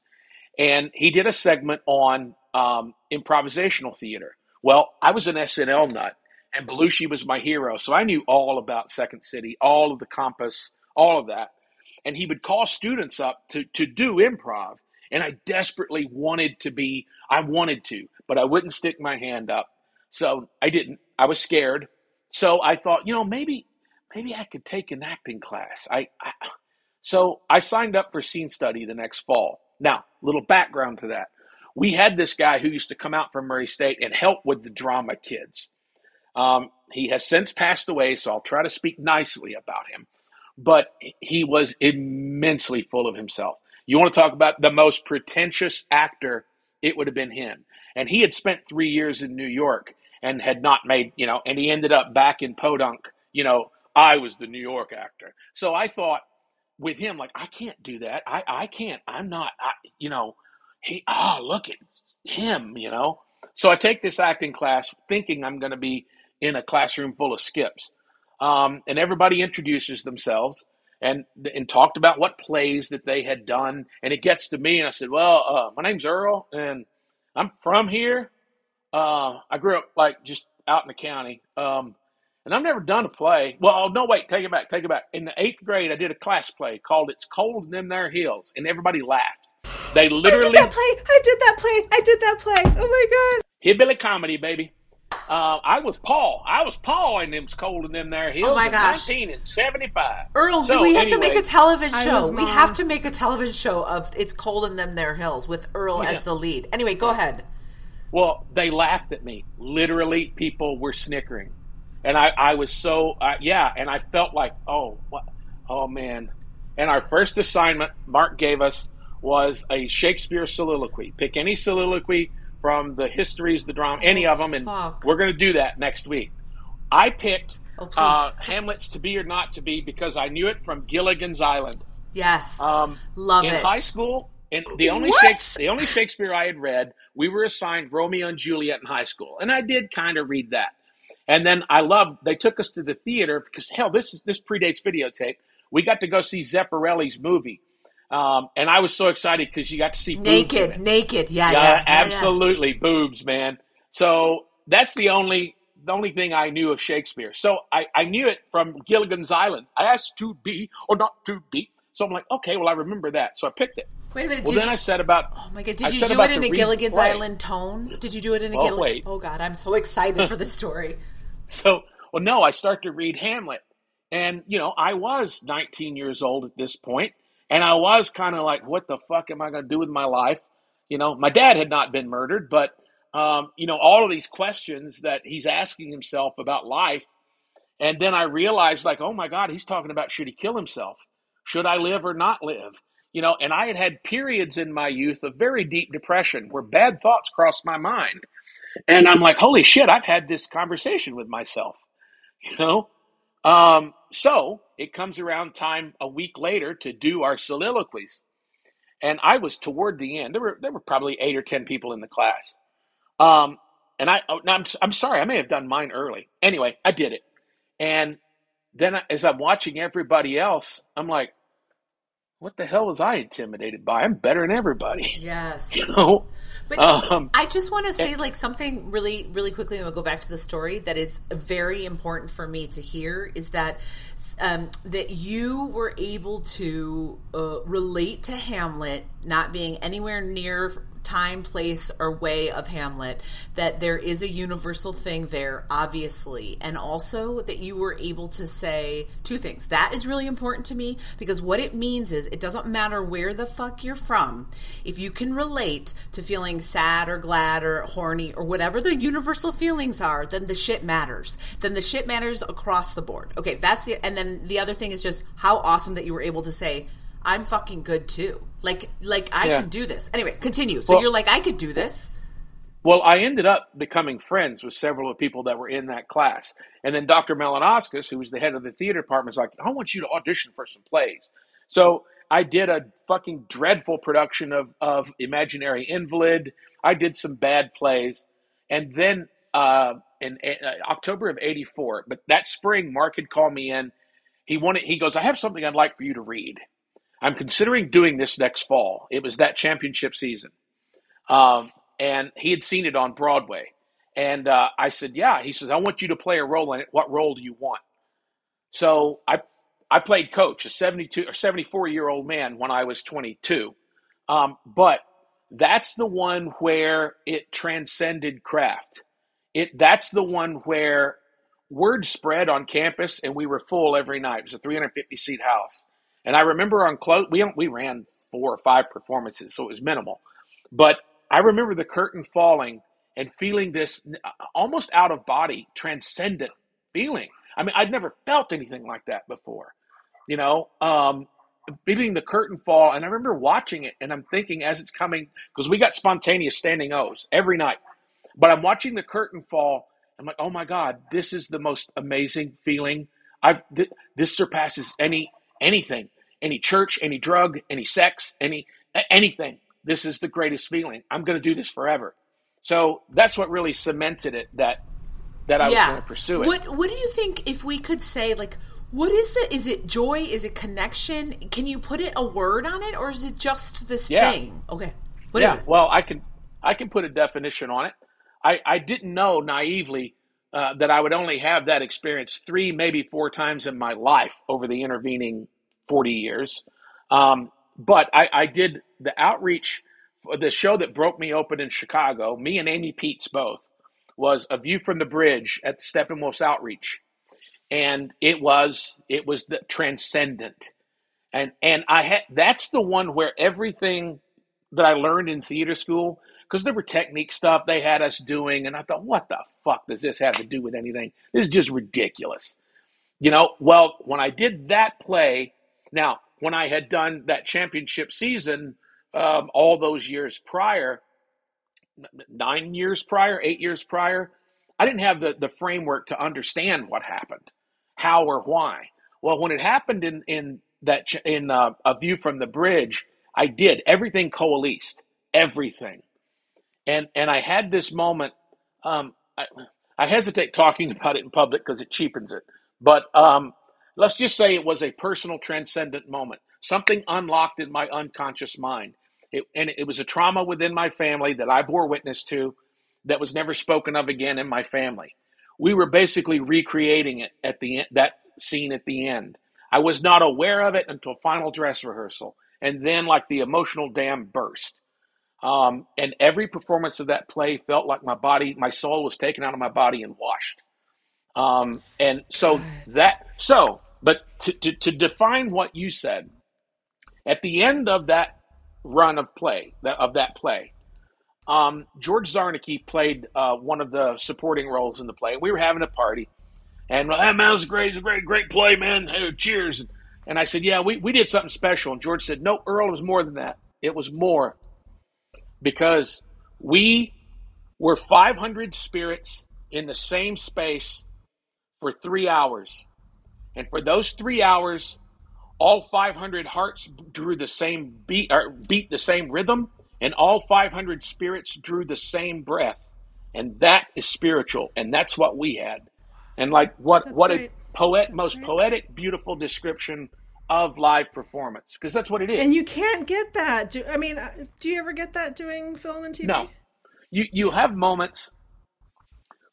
and he did a segment on um, improvisational theater. Well, I was an SNL nut, and Belushi was my hero, so I knew all about Second City, all of the compass, all of that. And he would call students up to to do improv, and I desperately wanted to be, I wanted to, but I wouldn't stick my hand up, so I didn't. I was scared, so I thought, you know, maybe maybe I could take an acting class. I, I so I signed up for scene study the next fall. Now, little background to that. We had this guy who used to come out from Murray State and help with the drama kids. Um, he has since passed away, so I'll try to speak nicely about him. But he was immensely full of himself. You want to talk about the most pretentious actor, it would have been him. And he had spent three years in New York and had not made, you know, and he ended up back in Podunk, you know, I was the New York actor. So I thought with him, like, I can't do that. I, I can't, I'm not, I, you know, he, ah, look at him, you know. So I take this acting class thinking I'm going to be in a classroom full of skips. Um, and everybody introduces themselves and and talked about what plays that they had done. And it gets to me, and I said, "Well, uh, my name's Earl, and I'm from here. Uh, I grew up like just out in the county, um, and I've never done a play. Well, no, wait, take it back, take it back. In the eighth grade, I did a class play called "It's Cold in Them There Hills," and everybody laughed. They literally I did that play. I did that play. I did that play. Oh my god. hillbilly comedy, baby. Uh, I was Paul. I was Paul in them cold in them there hills. Oh my in gosh. 1975. Earl, So, we have to make a television show. We have to make a television show of "It's Cold in Them There Hills" with Earl Yeah. as the lead. Anyway, go ahead. Well, they laughed at me. Literally, people were snickering, and I, I was so uh, yeah, and I felt like oh what oh man. And our first assignment Mark gave us was a Shakespeare soliloquy. Pick any soliloquy from the histories, the drama, any of them, and fuck. we're going to do that next week. I picked Oh, uh, Hamlet's to be or not to be because I knew it from Gilligan's Island. Yes. Um, Love in it. high school, and the only Shakespeare, the only Shakespeare I had read, we were assigned Romeo and Juliet in high school, and I did kind of read that. And then I loved. They took us to the theater because hell, this is this predates videotape. We got to go see Zeffirelli's movie, um, and I was so excited because you got to see naked, naked. Yeah, Yeah, yeah, yeah, yeah. absolutely, boobs, man. So that's the only the only thing I knew of Shakespeare. So I, I knew it from Gilligan's Island. I asked to be or not to be. So I'm like, okay, well I remember that. So I picked it. Wait a minute. Well, then you, I said about oh my god! Did I you do it in a Gilligan's play. Island tone? Did you do it in a Oh, Gilligan? wait. Oh god, I'm so excited for the story. So, well, no, I start to read Hamlet. And, you know, I was 19 years old at this point, and I was kind of like, what the fuck am I going to do with my life? You know, my dad had not been murdered, but, um, you know, all of these questions that he's asking himself about life. And then I realized, like, oh my God, he's talking about should he kill himself? Should I live or not live? You know, and I had had periods in my youth of very deep depression where bad thoughts crossed my mind. And I'm like, holy shit, I've had this conversation with myself, you know? Um, so it comes around time a week later to do our soliloquies. And I was toward the end. There were there were probably eight or ten people in the class. Um, and I, oh, I'm, I'm sorry, I may have done mine early. Anyway, I did it. And then as I'm watching everybody else, I'm like, what the hell was I intimidated by? I'm better than everybody. Yes. You know? But Um, I just want to say like something really, really quickly, and we'll go back to the story that is very important for me to hear is that um, that you were able to uh, relate to Hamlet not being anywhere near time, place, or way of Hamlet. That there is a universal thing there, obviously, and also that you were able to say two things. That is really important to me because what it means is it doesn't matter where the fuck you're from. If you can relate to feeling sad or glad or horny or whatever the universal feelings are, then the shit matters. Then the shit matters across the board. Okay, that's the and then the other thing is just how awesome that you were able to say, I'm fucking good too. Like like I Yeah. can do this. Anyway, continue. So Well- you're like, I could do this. Well, I ended up becoming friends with several of the people that were in that class. And then Dr. Malinauskas, who was the head of the theater department, was like, I want you to audition for some plays. So I did a fucking dreadful production of, of Imaginary Invalid. I did some bad plays. And then uh, in uh, October of 84, but that spring, Mark had called me in. He wanted, he goes, I have something I'd like for you to read. I'm considering doing this next fall. It was that championship season. Um, and he had seen it on Broadway. And uh, I said, "Yeah." He says, "I want you to play a role in it. What role do you want?" So I I played coach, a 72 or 74 year old man when I was 22. Um, but that's the one where it transcended craft. It that's the one where word spread on campus, and we were full every night. It was a 350 seat house, and I remember on close we we ran four or five performances, so it was minimal. But I remember the curtain falling and feeling this almost out of body, transcendent feeling. I mean, I'd never felt anything like that before, you know, um, feeling the curtain fall. And I remember watching it and I'm thinking as it's coming, because we got spontaneous standing O's every night, but I'm watching the curtain fall. I'm like, oh my God, this is the most amazing feeling. I've, th- this surpasses any, anything, any church, any drug, any sex, any, anything. This is the greatest feeling. I'm going to do this forever. So that's what really cemented it that that I was going to pursue it. What What do you think if we could say like what is the is it joy? Is it connection? Can you put it a word on it or is it just this Yeah. thing? Okay. What yeah, well, I can I can put a definition on it. I I didn't know naively uh, that I would only have that experience three, maybe four times in my life over the intervening forty years. Um, but I, I did the outreach, the show that broke me open in Chicago. Me and Amy Pietz both was a view from the bridge at Steppenwolf's outreach, and it was it was the transcendent, and and I had that's the one where everything that I learned in theater school because there were technique stuff they had us doing, and I thought, what the fuck does this have to do with anything? This is just ridiculous, you know. Well, when I did that play, now when I had done that championship season um, all those years prior, nine years prior, eight years prior, I didn't have the, the framework to understand what happened, how or why. Well, when it happened in in that in uh, a view from the bridge, I did everything coalesced, everything, and and I had this moment. Um, I, I hesitate talking about it in public because it cheapens it, but um, let's just say it was a personal, transcendent moment. Something unlocked in my unconscious mind, it, and it was a trauma within my family that I bore witness to, that was never spoken of again in my family. We were basically recreating it at the that scene at the end. I was not aware of it until final dress rehearsal, and then like the emotional dam burst. Um, and every performance of that play felt like my body, my soul was taken out of my body and washed. Um, and so that, so, but to, to, to define what you said, at the end of that run of play, that, of that play, um, George Zarnicki played uh, one of the supporting roles in the play. We were having a party, and well, that man was great. Was a great, great play, man. Hey, cheers. And I said, yeah, we, we did something special. And George said, no, Earl, it was more than that. It was more because we were 500 spirits in the same space for three hours. And for those three hours, all 500 hearts drew the same beat or beat the same rhythm and all 500 spirits drew the same breath and that is spiritual and that's what we had and like what that's what right. a poet that's most right. poetic beautiful description of live performance because that's what it is and you can't get that do, i mean uh, do you ever get that doing film and tv no you you have moments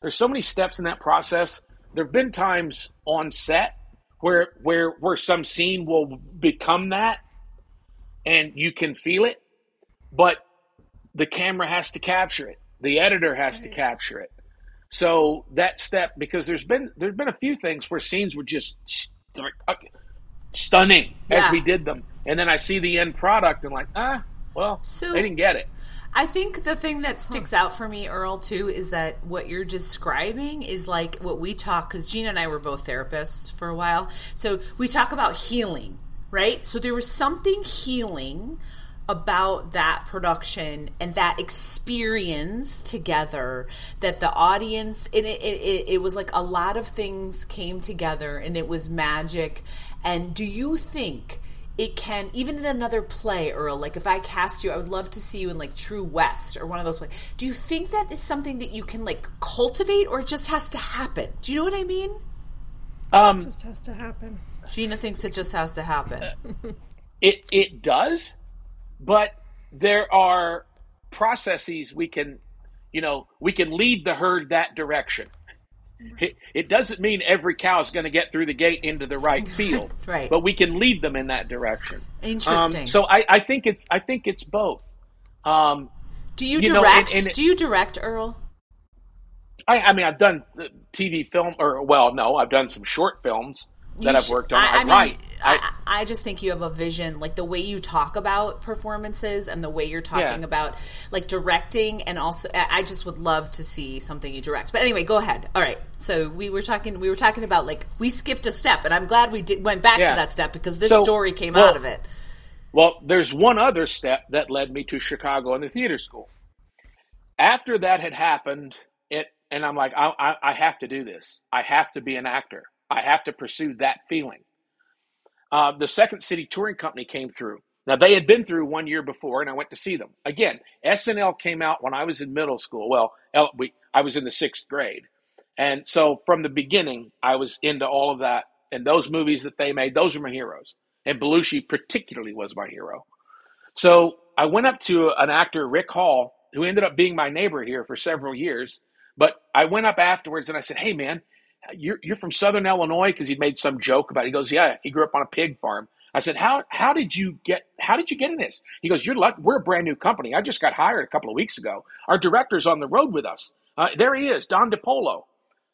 there's so many steps in that process there have been times on set where where where some scene will become that and you can feel it but the camera has to capture it. The editor has right. to capture it. So that step, because there's been there's been a few things where scenes were just st- stunning yeah. as we did them, and then I see the end product and like, ah, well, so, they didn't get it. I think the thing that sticks out for me, Earl, too, is that what you're describing is like what we talk, because Gina and I were both therapists for a while. So we talk about healing, right? So there was something healing about that production and that experience together that the audience it, it, it, it was like a lot of things came together and it was magic and do you think it can even in another play earl like if i cast you i would love to see you in like true west or one of those plays do you think that is something that you can like cultivate or it just has to happen? Do you know what i mean? Um it just has to happen. Gina thinks it just has to happen. It it does but there are processes we can, you know, we can lead the herd that direction. It, it doesn't mean every cow is going to get through the gate into the right field, right? But we can lead them in that direction. Interesting. Um, so I, I think it's I think it's both. Um, do you, you direct? Know, and, and do you direct, Earl? I, I mean, I've done TV film, or well, no, I've done some short films that I've worked on. I, I, I mean, write. I, I, just think you have a vision, like the way you talk about performances and the way you're talking yeah. about like directing, and also I just would love to see something you direct. But anyway, go ahead. All right. So we were talking, we were talking about like we skipped a step, and I'm glad we did, went back yeah. to that step because this so, story came well, out of it. Well, there's one other step that led me to Chicago and the theater school. After that had happened, it and I'm like, I, I, I have to do this. I have to be an actor. I have to pursue that feeling. Uh, the Second City Touring Company came through. Now, they had been through one year before, and I went to see them. Again, SNL came out when I was in middle school. Well, we, I was in the sixth grade. And so from the beginning, I was into all of that. And those movies that they made, those are my heroes. And Belushi, particularly, was my hero. So I went up to an actor, Rick Hall, who ended up being my neighbor here for several years. But I went up afterwards and I said, Hey, man, you're, you're from Southern Illinois because he made some joke about it. He goes, yeah, he grew up on a pig farm. I said, how, how did you get, how did you get in this? He goes, you're lucky. We're a brand new company. I just got hired a couple of weeks ago. Our director's on the road with us. Uh, there he is, Don DePollo.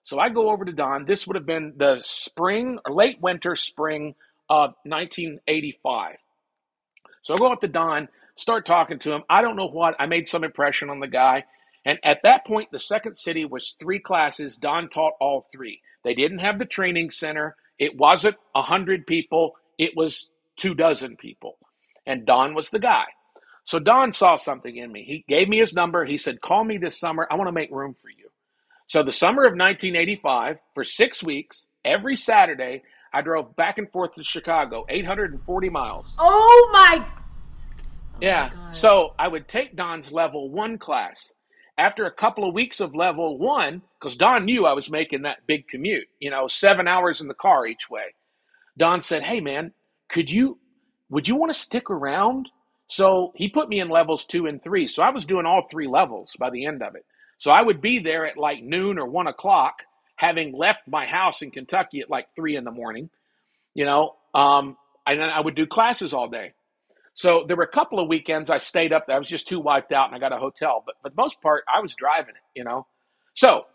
So I go over to Don. This would have been the spring or late winter, spring of 1985. So I go up to Don, start talking to him. I don't know what. I made some impression on the guy. And at that point, the second city was three classes. Don taught all three. They didn't have the training center. It wasn't a hundred people. It was two dozen people. And Don was the guy. So Don saw something in me. He gave me his number. He said, call me this summer. I want to make room for you. So the summer of 1985, for six weeks, every Saturday, I drove back and forth to Chicago, 840 miles. Oh my! yeah. So I would take Don's level one class. After a couple of weeks of level one, because Don knew I was making that big commute, you know, seven hours in the car each way. Don said, Hey man, could you, would you want to stick around? So he put me in levels two and three. So I was doing all three levels by the end of it. So I would be there at like noon or one o'clock, having left my house in Kentucky at like three in the morning, you know, um, and then I would do classes all day. So there were a couple of weekends I stayed up. I was just too wiped out, and I got a hotel. But for the most part, I was driving it. You know, so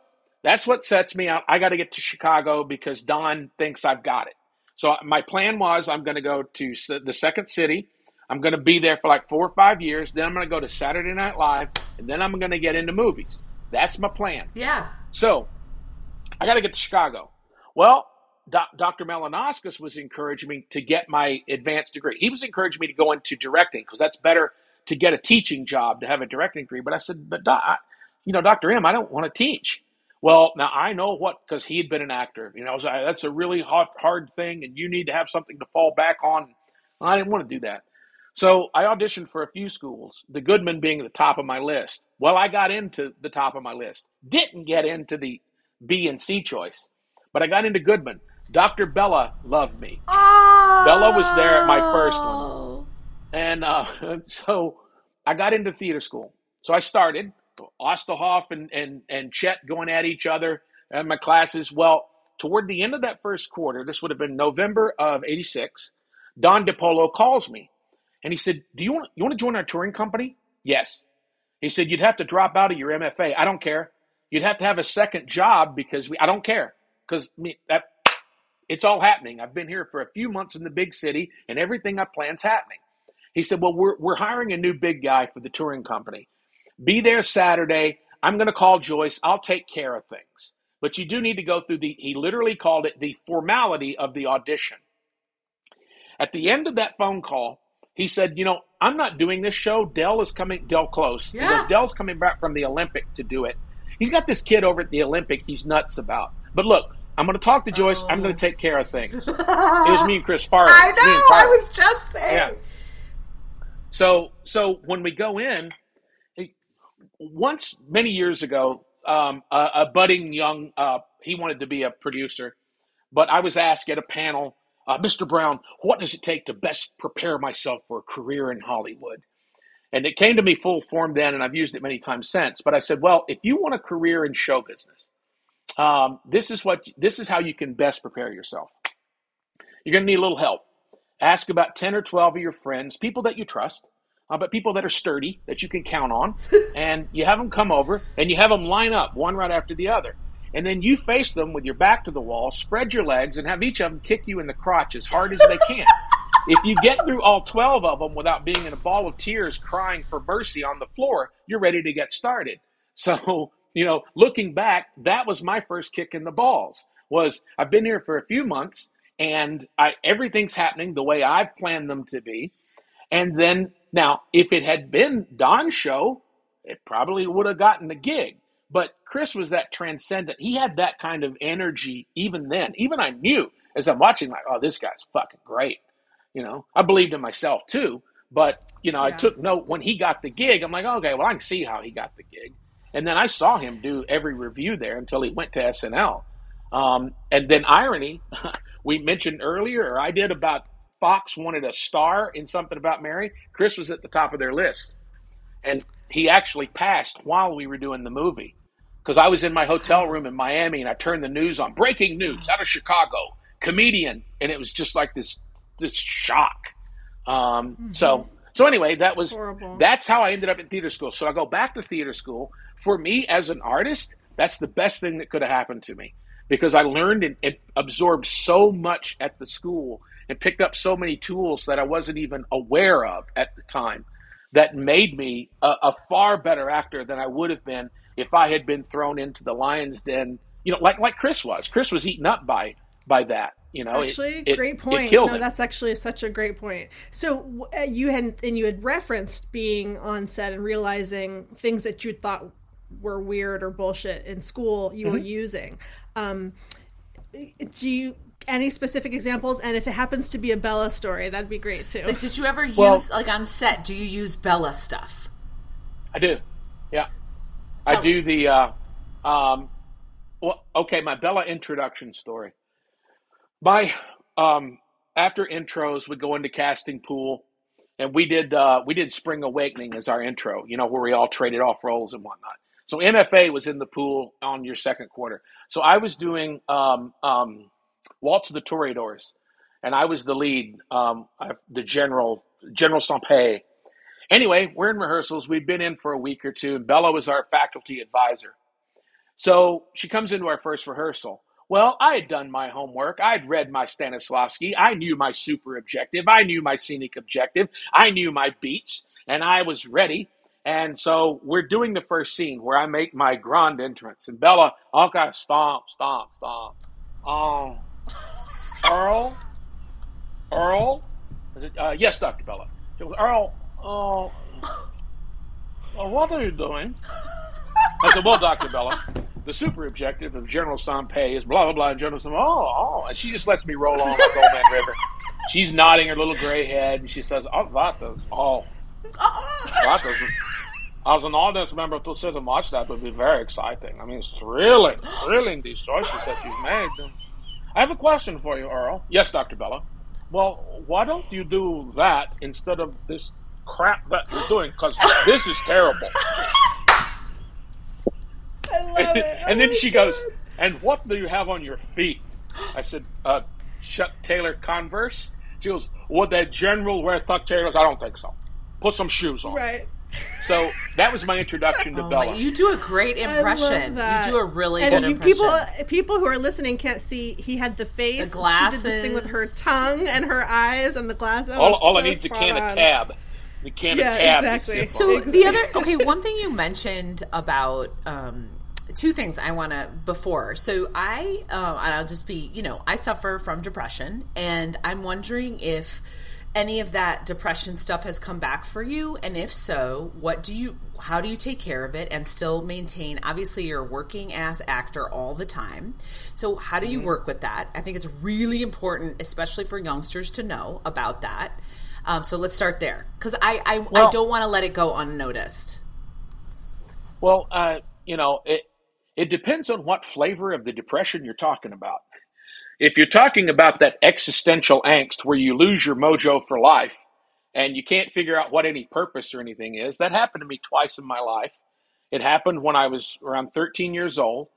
that's what sets me out. I got to get to Chicago because Don thinks I've got it. So my plan was I'm going to go to the second city. I'm going to be there for like four or five years. Then I'm going to go to Saturday Night Live, and then I'm going to get into movies. That's my plan. Yeah. So I got to get to Chicago. Well, doc, Dr. Malinauskas was encouraging me to get my advanced degree. He was encouraging me to go into directing because that's better to get a teaching job to have a directing degree. But I said, but doc, I, you know, Dr. M, I don't want to teach. Well, now I know what because he had been an actor. You know, was, that's a really hard, hard thing, and you need to have something to fall back on. I didn't want to do that. So I auditioned for a few schools, the Goodman being the top of my list. Well, I got into the top of my list. Didn't get into the B and C choice, but I got into Goodman. Dr. Bella loved me. Oh! Bella was there at my first one. And uh, so I got into theater school. So I started, Osterhoff and, and, and Chet going at each other and my classes. Well, toward the end of that first quarter, this would have been November of 86, Don DePollo calls me and he said, Do you want, you want to join our touring company? Yes. He said, You'd have to drop out of your MFA. I don't care. You'd have to have a second job because we, I don't care. Because that it's all happening. I've been here for a few months in the big city, and everything I plan's happening. He said, Well, we're, we're hiring a new big guy for the touring company. Be there Saturday. I'm going to call Joyce. I'll take care of things. But you do need to go through the, he literally called it the formality of the audition. At the end of that phone call, he said, You know, I'm not doing this show. Del is coming, Del Close. Yeah. Goes, Del's coming back from the Olympic to do it. He's got this kid over at the Olympic he's nuts about. But look, I'm going to talk to Joyce. Oh. I'm going to take care of things. it was me and Chris Farley. I know. I was just saying. Yeah. So, so when we go in, once many years ago, um, a, a, budding young, uh, he wanted to be a producer, but I was asked at a panel, uh, Mr. Brown, what does it take to best prepare myself for a career in Hollywood? And it came to me full form then, and I've used it many times since. But I said, well, if you want a career in show business, um, this is what this is how you can best prepare yourself. You're going to need a little help. Ask about ten or twelve of your friends, people that you trust, uh, but people that are sturdy that you can count on, and you have them come over and you have them line up one right after the other, and then you face them with your back to the wall, spread your legs, and have each of them kick you in the crotch as hard as they can. if you get through all 12 of them without being in a ball of tears crying for mercy on the floor, you're ready to get started. So you know, looking back, that was my first kick in the balls. Was I've been here for a few months and I everything's happening the way I've planned them to be. And then now, if it had been Don's show, it probably would have gotten the gig. But Chris was that transcendent. He had that kind of energy even then. Even I knew as I'm watching, like, oh, this guy's fucking great. You know, I believed in myself too. But, you know, yeah. I took note when he got the gig. I'm like, okay, well, I can see how he got the gig. And then I saw him do every revue there until he went to SNL. Um, and then irony, we mentioned earlier, or I did about Fox wanted a star in something about Mary. Chris was at the top of their list, and he actually passed while we were doing the movie because I was in my hotel room in Miami and I turned the news on. Breaking news out of Chicago, comedian, and it was just like this this shock. Um, mm-hmm. So so anyway, that was Horrible. that's how I ended up in theater school. So I go back to theater school for me as an artist, that's the best thing that could have happened to me because I learned and, and, absorbed so much at the school and picked up so many tools that I wasn't even aware of at the time that made me a, a far better actor than I would have been if I had been thrown into the lion's den, you know, like like Chris was. Chris was eaten up by by that. You know, actually, it, great point. no, him. that's actually such a great point. So uh, you had and you had referenced being on set and realizing things that you thought were weird or bullshit in school you were Mm-hmm. using. Um, do you any specific examples? And if it happens to be a Bella story, that'd be great too. Like, did you ever use Well- like on set? Do you use Bella stuff? I do. Yeah. I do us. the uh um well okay, my Bella introduction story. My um after intros we go into casting pool and we did uh we did Spring Awakening as our intro, you know, where we all traded off roles and whatnot. So MFA was in the pool on your second quarter. So I was doing um um Waltz of the Toreadors and I was the lead, um I, the general General St. Pé Anyway, we're in rehearsals. We've been in for a week or two, and Bella was our faculty advisor. So she comes into our first rehearsal. Well, I had done my homework. I'd read my Stanislavski. I knew my super objective. I knew my scenic objective. I knew my beats, and I was ready. And so we're doing the first scene where I make my grand entrance. And Bella, okay, stop, stop, stop. Um, Earl? Earl? Is it, uh, yes, Dr. Bella. Earl, uh, uh, what are you doing? I said, well, Dr. Bella, the super objective of General St. Pé is blah, blah, blah. And General oh, oh. And she just lets me roll on like Old Man River. She's nodding her little gray head, and she says, oh, that is, oh, that is, as an audience member to sit and watch that would be very exciting. I mean, it's thrilling, thrilling, these choices that you've made. I have a question for you, Earl. Yes, Dr. Bella. Well, why don't you do that instead of this crap that you're doing? Because this is terrible. I love it. and then Oh she goes, "And what do you have on your feet?" I said, uh, "Chuck Taylor Converse." She goes, "Would that general wear Chuck Taylors?" I don't think so. Put some shoes on. Right. So that was my introduction to Oh Bella. my, you do a great I love impression. You do a really and good you- impression. People, people who are listening can't see. He had the face. The She did this thing with her tongue and her eyes and the glasses. all all I need is a spot can of tab. The can Yeah, of tab. exactly. So on. the other okay, one thing you mentioned about um, two things I want to before. So I uh, I'll just be you know I suffer from depression, and I'm wondering if any of that depression stuff has come back for you, and if so, what do you? How do you take care of it and still maintain? Obviously, you're a working ass actor all the time. So how do Mm-hmm. you work with that? I think it's really important, especially for youngsters, to know about that. Um, so let's start there because I I, I don't want to let it go unnoticed. Well, uh, you know, it it depends on what flavor of the depression you're talking about. If you're talking about that existential angst where you lose your mojo for life and you can't figure out what any purpose or anything is, that happened to me twice in my life. It happened when I was around 13 years old,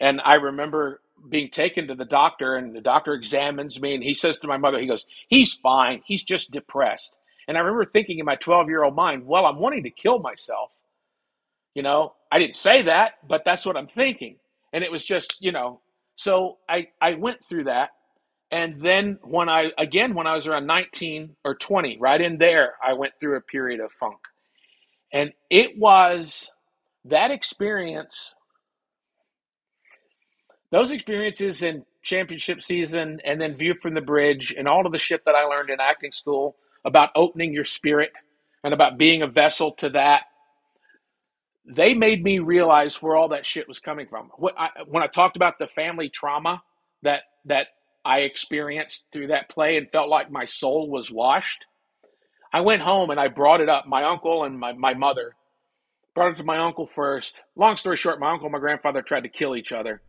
and I remember being taken to the doctor, and the doctor examines me, and he says to my mother, he goes, "He's fine. He's just depressed." And I remember thinking in my 12 year old mind, "Well, I'm wanting to kill myself." You know, I didn't say that, but that's what I'm thinking. And it was just, you know, so I, I went through that. And then when I, again, when I was around 19 or 20, right in there, I went through a period of funk. And it was that experience, those experiences in championship season and then View from the Bridge and all of the shit that I learned in acting school about opening your spirit and about being a vessel to that they made me realize where all that shit was coming from. What I, when I talked about the family trauma that that I experienced through that play and felt like my soul was washed, I went home and I brought it up. My uncle and my, my mother brought it to my uncle first. Long story short, my uncle and my grandfather tried to kill each other,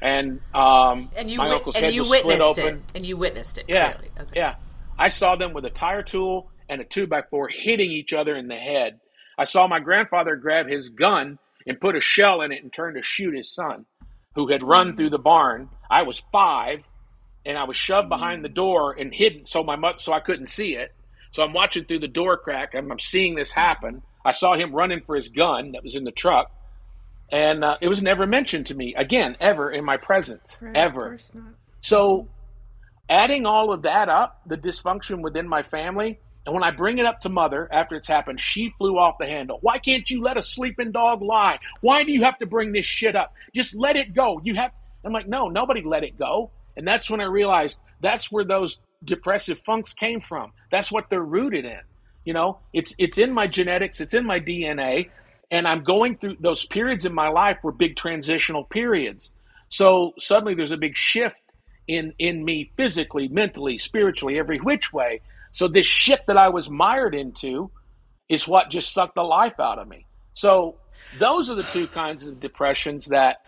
and um, And you my wit- uncle's and head you was split witnessed open. it, and you witnessed it. Yeah. Okay. yeah. I saw them with a tire tool and a two by four hitting each other in the head. I saw my grandfather grab his gun and put a shell in it and turn to shoot his son, who had run through the barn. I was five, and I was shoved behind the door and hidden so my mother, so I couldn't see it. So I'm watching through the door crack and I'm seeing this happen. I saw him running for his gun that was in the truck, and uh, it was never mentioned to me again ever in my presence Right, ever. So, adding all of that up, the dysfunction within my family, and when I bring it up to mother after it's happened, she flew off the handle. Why can't you let a sleeping dog lie? Why do you have to bring this shit up? Just let it go. You have. I'm like, no, nobody let it go. And that's when I realized that's where those depressive funks came from. That's what they're rooted in. You know, it's it's in my genetics. It's in my DNA. and I'm going through those periods in my life were big transitional periods. So suddenly there's a big shift in in me physically, mentally, spiritually, every which way. So this shit that I was mired into is what just sucked the life out of me. So those are the two kinds of depressions that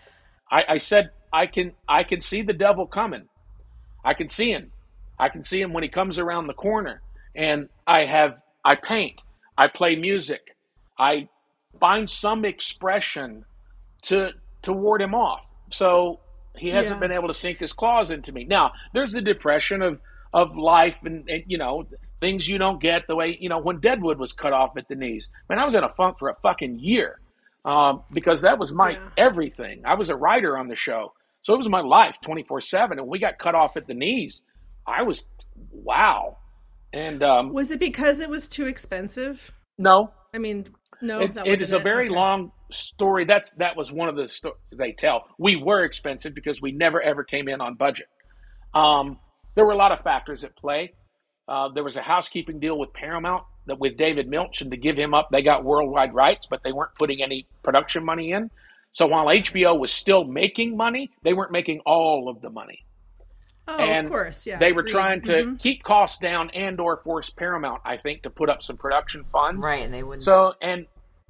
I, I said I can I can see the devil coming. I can see him. I can see him when he comes around the corner. And I have I paint, I play music, I find some expression to to ward him off. So he hasn't Yeah. been able to sink his claws into me. Now, there's the depression of of life and, and you know things you don't get the way you know when Deadwood was cut off at the knees. Man, I was in a funk for a fucking year um, because that was my Yeah. everything. I was a writer on the show, so it was my life twenty four seven. And we got cut off at the knees. I was wow, and um, Was it because it was too expensive? no, I mean, no, it, it is a very Okay. long story. That's that was one of the stories they tell. We were expensive because we never ever came in on budget. Um, there were a lot of factors at play. Uh, there was a housekeeping deal with Paramount that with David Milch, and to give him up, they got worldwide rights, but they weren't putting any production money in. So while HBO was still making money, they weren't making all of the money. Oh, and of course, yeah. they were agreed. trying to Mhm. keep costs down and or force Paramount, I think, to put up some production funds. Right, and they wouldn't. So and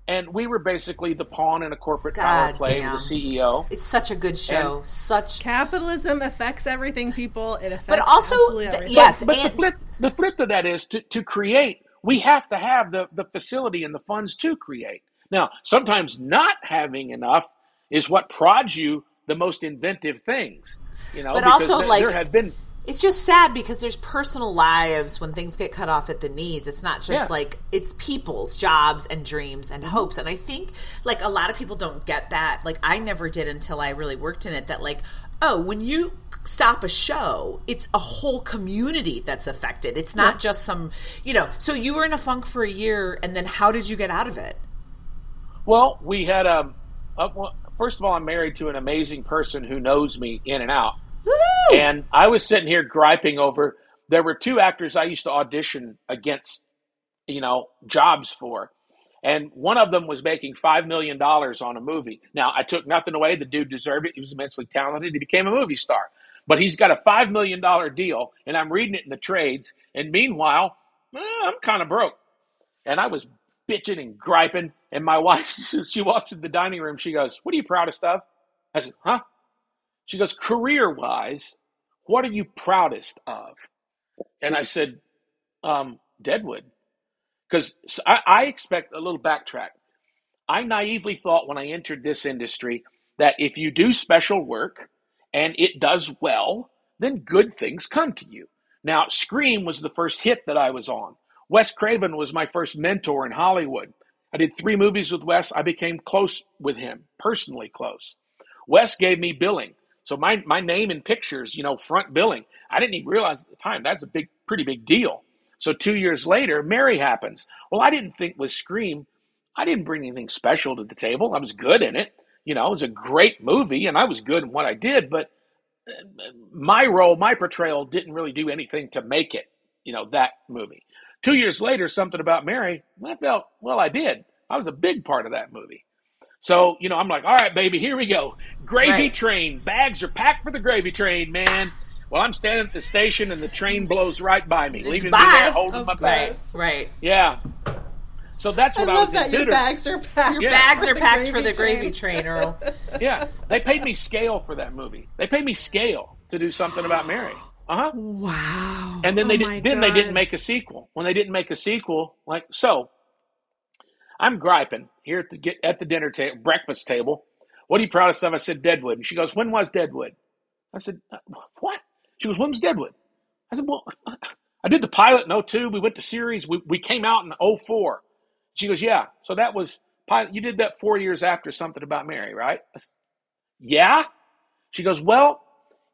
and we were basically the pawn in a corporate power play damn. with the CEO. it's such a good show. such, Capitalism affects everything, people. It affects but also, th- yes, But and the flip the flip to that is to, to create, we have to have the, the facility and the funds to create. Now, sometimes not having enough is what prods you the most inventive things. You know, But because also, there, like- there have been it's just sad because there's personal lives when things get cut off at the knees. It's not just Yeah. like it's people's jobs and dreams and mm-hmm. hopes. And I think like a lot of people don't get that. Like I never did until I really worked in it that like, oh, when you stop a show, it's a whole community that's affected. It's not just some, you know. So you were in a funk for a year and then how did you get out of it? Well, we had a, a well, first of all, I'm married to an amazing person who knows me in and out. Woo! And I was sitting here griping over there were two actors I used to audition against, you know, jobs for. And one of them was making $5 million on a movie. Now, I took nothing away. The dude deserved it. He was immensely talented. He became a movie star. But he's got a $5 million deal, and I'm reading it in the trades. And meanwhile, eh, I'm kind of broke. And I was bitching and griping. And my wife, she walks in the dining room. She goes, What are you proudest of? I said, Huh? She goes, Career wise, what are you proudest of? And I said, um, Deadwood. Because I, I expect a little backtrack. I naively thought when I entered this industry that if you do special work and it does well, then good things come to you. Now, Scream was the first hit that I was on. Wes Craven was my first mentor in Hollywood. I did three movies with Wes. I became close with him, personally close. Wes gave me billing. So my, my name in pictures, you know, front billing. I didn't even realize at the time that's a big, pretty big deal. So two years later, Mary happens. Well, I didn't think with Scream, I didn't bring anything special to the table. I was good in it. You know, it was a great movie and I was good in what I did, but uh, my role, my portrayal didn't really do anything to make it, you know, that movie. Two years later, something about Mary, I felt, well, I did. I was a big part of that movie. So, you know, I'm like, all right, baby, here we go. Gravy Right. train. Bags are packed for the gravy train, man. Well, I'm standing at the station and the train blows right by me, leaving me Bye. there holding Of my bags. Right. Yeah. So that's what I, love was that in your bags are packed. Yeah. Bags are packed for the gravy train. train, Earl. Yeah. They paid me scale for that movie. They paid me scale to do something about Mary. Uh huh. Wow. And then they Oh my did, then they didn't make a sequel. When they didn't make a sequel, like so, I'm griping here at the get at the dinner table, breakfast table. What are you proudest of? I said Deadwood, and she goes, "When was Deadwood?" I said, "Uh, "What?" She goes, "When was Deadwood?" I said, "Well, I did the pilot in 02. We went to series. We we came out in 04. She goes, "Yeah." So that was pilot. You did that four years after something about Mary, right? Said, yeah. She goes, Well,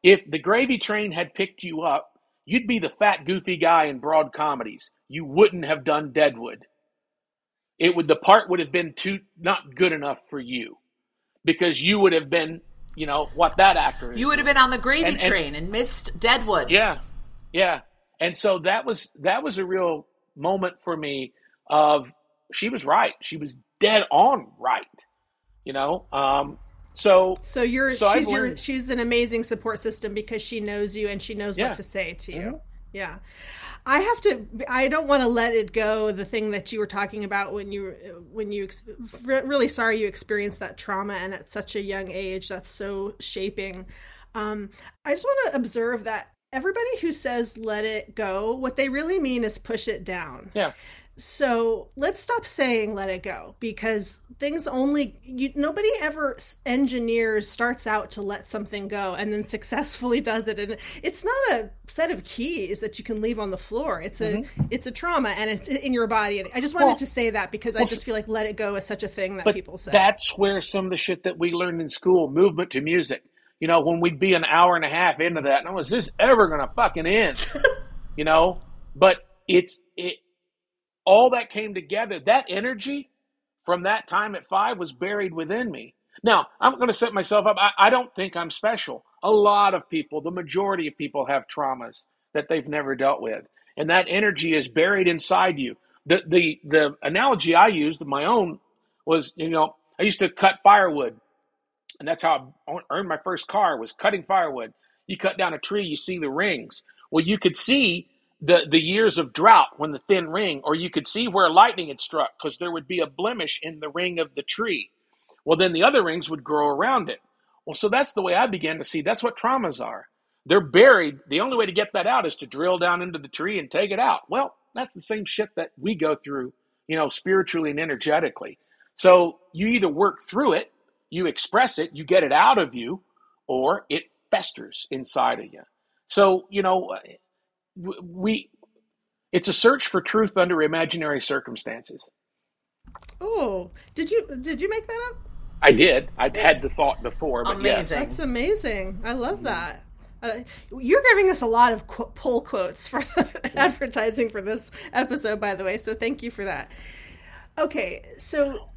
if the gravy train had picked you up, you'd be the fat, goofy guy in broad comedies. You wouldn't have done Deadwood. It would the part would have been too not good enough for you because you would have been, you know, what that actor is. You would have been on the gravy And- and- train and missed Deadwood. Yeah, yeah. And so that was that was a real moment for me. Of she was right. She was dead on right. You know, um, so so you're so she's your she's an amazing support system because she knows you and she knows Yeah. what to say to you. Mhm. Yeah. I have to I don't want to let it go the thing that you were talking about when you when you really sorry you experienced that trauma and at such a young age that's so shaping. Um I just want to observe that everybody who says let it go what they really mean is push it down. yeah, So let's stop saying let it go because things only you, nobody ever engineers starts out to let something go and then successfully does it and it's not a set of keys that you can leave on the floor it's a mm-hmm. it's a trauma and it's in your body and I just wanted Well- to say that because I just feel like let it go is such a thing that people say that's where some of the shit that we learned in school, movement to music. You know, when we'd be an hour and a half into that, and I was, is this ever gonna fucking end? you know, but it's it. All that came together. That energy from that time at five was buried within me. Now I'm going to set myself up. I, I don't think I'm special. A lot of people, the majority of people, have traumas that they've never dealt with, and that energy is buried inside you. The the the analogy I used, my own, was you know I used to cut firewood and that's how I earned my first car was cutting firewood. You cut down a tree, you see the rings. Well, you could see the the years of drought when the thin ring, or you could see where lightning had struck because there would be a blemish in the ring of the tree. Well, then the other rings would grow around it. Well, so that's the way I began to see. That's what traumas are. They're buried. The only way to get that out is to drill down into the tree and take it out. Well, that's the same shit that we go through, you know, spiritually and energetically. So you either work through it, you express it, you get it out of you, or it festers inside of you. So, you know, we it's a search for truth under imaginary circumstances. oh did you did you make that up I did. I'd had the thought before, but yes. Amazing. That's amazing. I love that. Uh, you're giving us a lot of qu- pull quotes for advertising for this episode, by the way. So thank you for that. Okay, so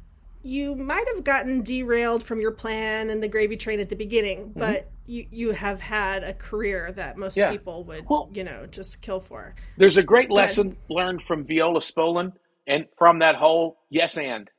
you might have gotten derailed from your plan and the gravy train at the beginning, but you you have had a career that most Yeah. people would, Well- you know, just kill for. There's a great ahead. lesson learned from Viola Spolin and from that whole yes and.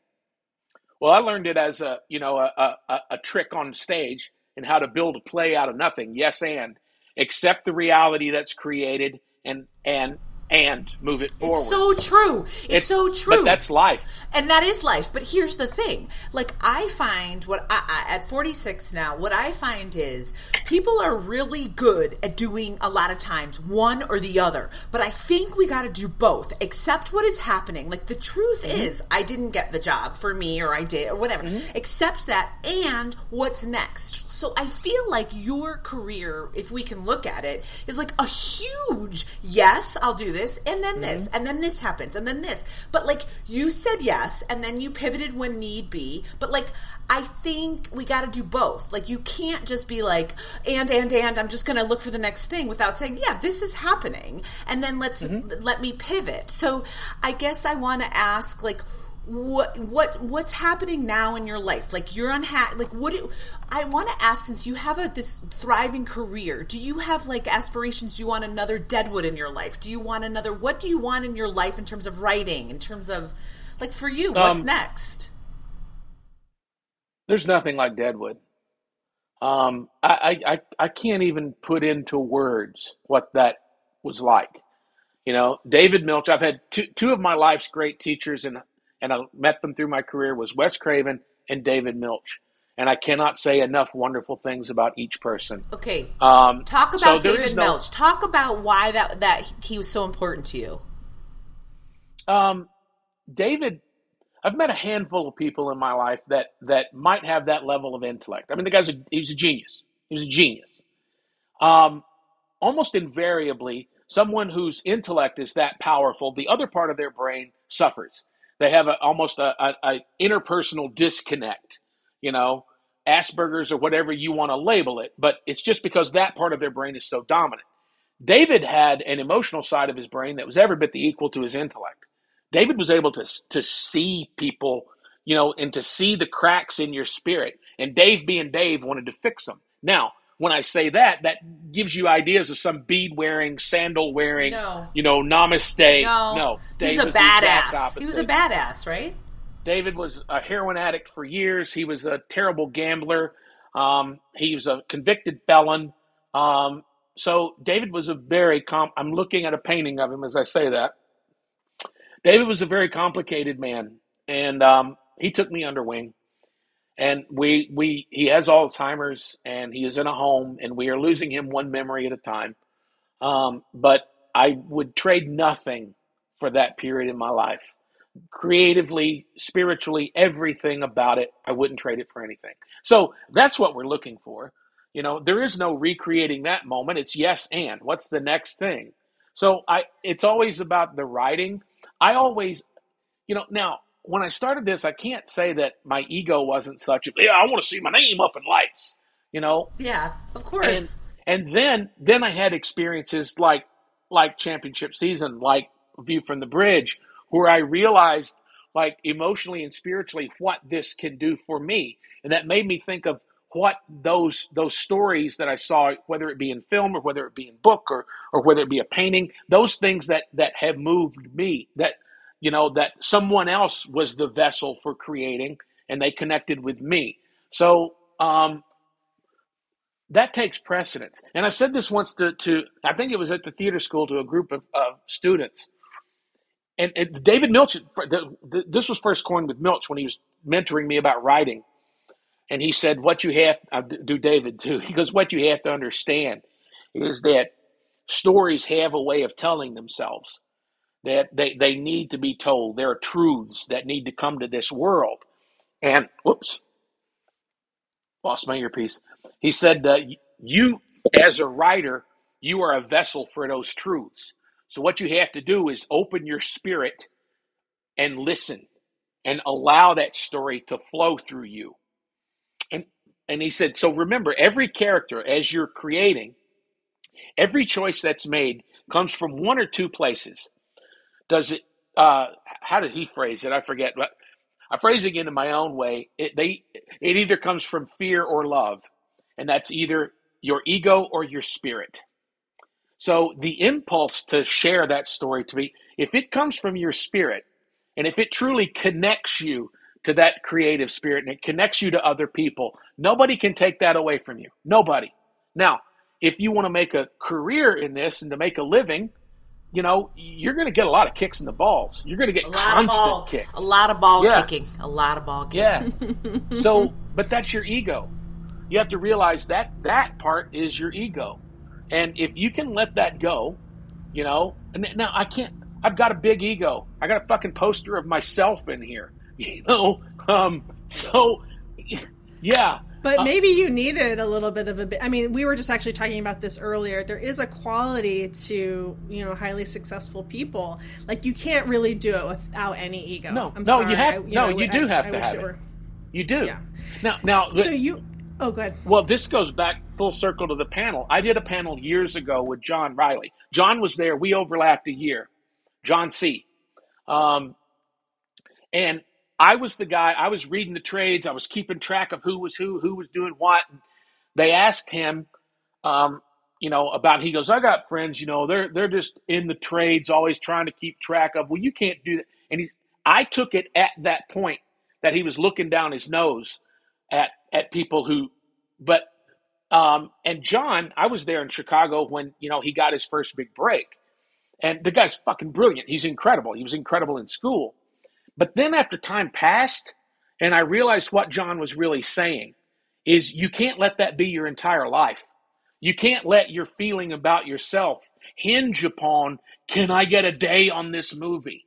Well, I learned it as a you know a, a, a- a trick on stage and how to build a play out of nothing. Yes and accept the reality that's created and and and move it forward. It's so true. It's, so true. But that's life. and that is life. But here's the thing: like I find what I, I, at 46 now, what I find is people are really good at doing a lot of times one or the other. But I think we got to do both. Accept what is happening. Like the truth mm-hmm. is, I didn't get the job for me, or I did, or whatever. Mm-hmm. Accept that, and what's next. So I feel like your career, if we can look at it, is like a huge yes. I'll do this, and then this, mm-hmm. and then this happens, and then this. But like you said yes, and then you pivoted when need be. But like I think we got to do both. Like you can't just be like and and and I'm just going to look for the next thing without saying yeah this is happening, and then let's mm-hmm. let me pivot. So I guess I want to ask like what what what's happening now in your life like you're unhappy like what do i want to ask since you have a this thriving career do you have like aspirations do you want another deadwood in your life do you want another what do you want in your life in terms of writing in terms of like for you what's Um, next There's nothing like Deadwood. Um, I, I, I I can't even put into words what that was like. You know, David Milch. I've had two two of my life's great teachers, and and I met them through my career was Wes Craven and David Milch, and I cannot say enough wonderful things about each person. okay Um, talk about there david no- milch talk about why that that he was so important to you Um, David, I've met a handful of people in my life that that might have that level of intellect. I mean, the guy's a, he's a genius. He was a genius. Um, almost invariably, someone whose intellect is that powerful, the other part of their brain suffers. They have a, almost a, a, a interpersonal disconnect. You know, Asperger's or whatever you want to label it, but it's just because that part of their brain is so dominant. David had an emotional side of his brain that was every bit the equal to his intellect. David was able to to see people, you know, and to see the cracks in your spirit. And Dave, being Dave, wanted to fix them. Now, when I say that, that gives you ideas of some bead wearing, sandal wearing, No. you know, namaste. no no, he's a badass he was a badass right David was a heroin addict for years. He was a terrible gambler. Um, he was a convicted felon. Um, so David was a very comp. I'm looking at a painting of him as I say that. David was a very complicated man, and um, he took me under wing. And we we he has Alzheimer's, and he is in a home, and we are losing him one memory at a time. Um, but I would trade nothing for that period in my life. Creatively, spiritually, everything about it, I wouldn't trade it for anything. So that's what we're looking for. You know, there is no recreating that moment. It's yes and. What's the next thing? So I it's always about the writing. I always, you know, now when I started this, I can't say that my ego wasn't such a yeah, I want to see my name up in lights, you know. Yeah, of course. And and then then I had experiences like like championship season, like View from the Bridge, where I realized like emotionally and spiritually what this can do for me. And that made me think of what those those stories that I saw, whether it be in film or whether it be in book or or whether it be a painting, those things that that have moved me, that you know, that someone else was the vessel for creating, and they connected with me. So um, that takes precedence. And I said this once to, to I think it was at the theater school to a group of, of students. And, and David Milch, the, the, this was first coined with Milch when he was mentoring me about writing and he said, What you have, I do David too. He goes, What you have to understand is that stories have a way of telling themselves, that they, they need to be told. There are truths that need to come to this world. And, whoops, lost my earpiece. He said, uh, You, as a writer, you are a vessel for those truths. So, what you have to do is open your spirit and listen and allow that story to flow through you and he said, so remember, every character as you're creating, every choice that's made comes from one or two places. Does it? Uh, how did he phrase it? I forget. But I'm phrasing it in my own way. It they it either comes from fear or love, and that's either your ego or your spirit. So the impulse to share that story to me, if it comes from your spirit, and if it truly connects you to that creative spirit and it connects you to other people. Nobody can take that away from you. Nobody. Now, if you want to make a career in this and to make a living, you know, you're going to get a lot of kicks in the balls. You're going to get constant ball, kicks. A lot of ball yeah. kicking. A lot of ball kicking. Yeah. so, but that's your ego. You have to realize that that part is your ego. And if you can let that go, you know, and now I can't, I've got a big ego. I got a fucking poster of myself in here. you know um so yeah but uh, maybe you needed a little bit of a bit i mean we were just actually talking about this earlier. There is a quality to you know highly successful people. Like you can't really do it without any ego. No. I'm no sorry. you have I, you no know, you do I, have I to have it, were, you do. Yeah. Now now so you oh good well this goes back full circle to the panel. I did a panel years ago with john Reilly john was there. We overlapped a year. John c. Um, and I was the guy, I was reading the trades, I was keeping track of who was who, who was doing what. And they asked him, um, you know, about he goes, I got friends, you know, they're they're just in the trades, always trying to keep track of. Well, you can't do that. And he's I took it at that point that he was looking down his nose at at people who but um and John, I was there in Chicago when, you know, he got his first big break. And the guy's fucking brilliant. He's incredible. He was incredible in school. But then after time passed, and I realized what John was really saying is you can't let that be your entire life. You can't let your feeling about yourself hinge upon can I get a day on this movie?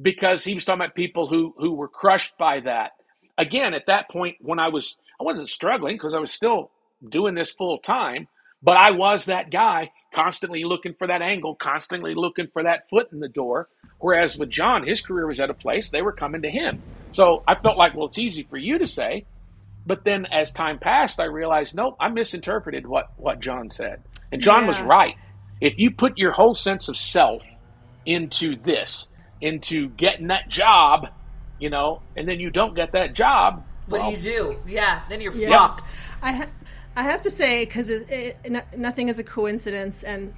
Because he was talking about people who who were crushed by that. Again, at that point when I was I wasn't struggling because I was still doing this full time, but I was that guy constantly looking for that angle, constantly looking for that foot in the door. Whereas with John, his career was at a place, they were coming to him. So I felt like, well, it's easy for you to say. But then as time passed, I realized, nope, I misinterpreted what, what John said. And John yeah. was right. If you put your whole sense of self into this, into getting that job, you know, and then you don't get that job. What well, do you do? Yeah, then you're yeah. fucked. I ha- I have to say because nothing is a coincidence, and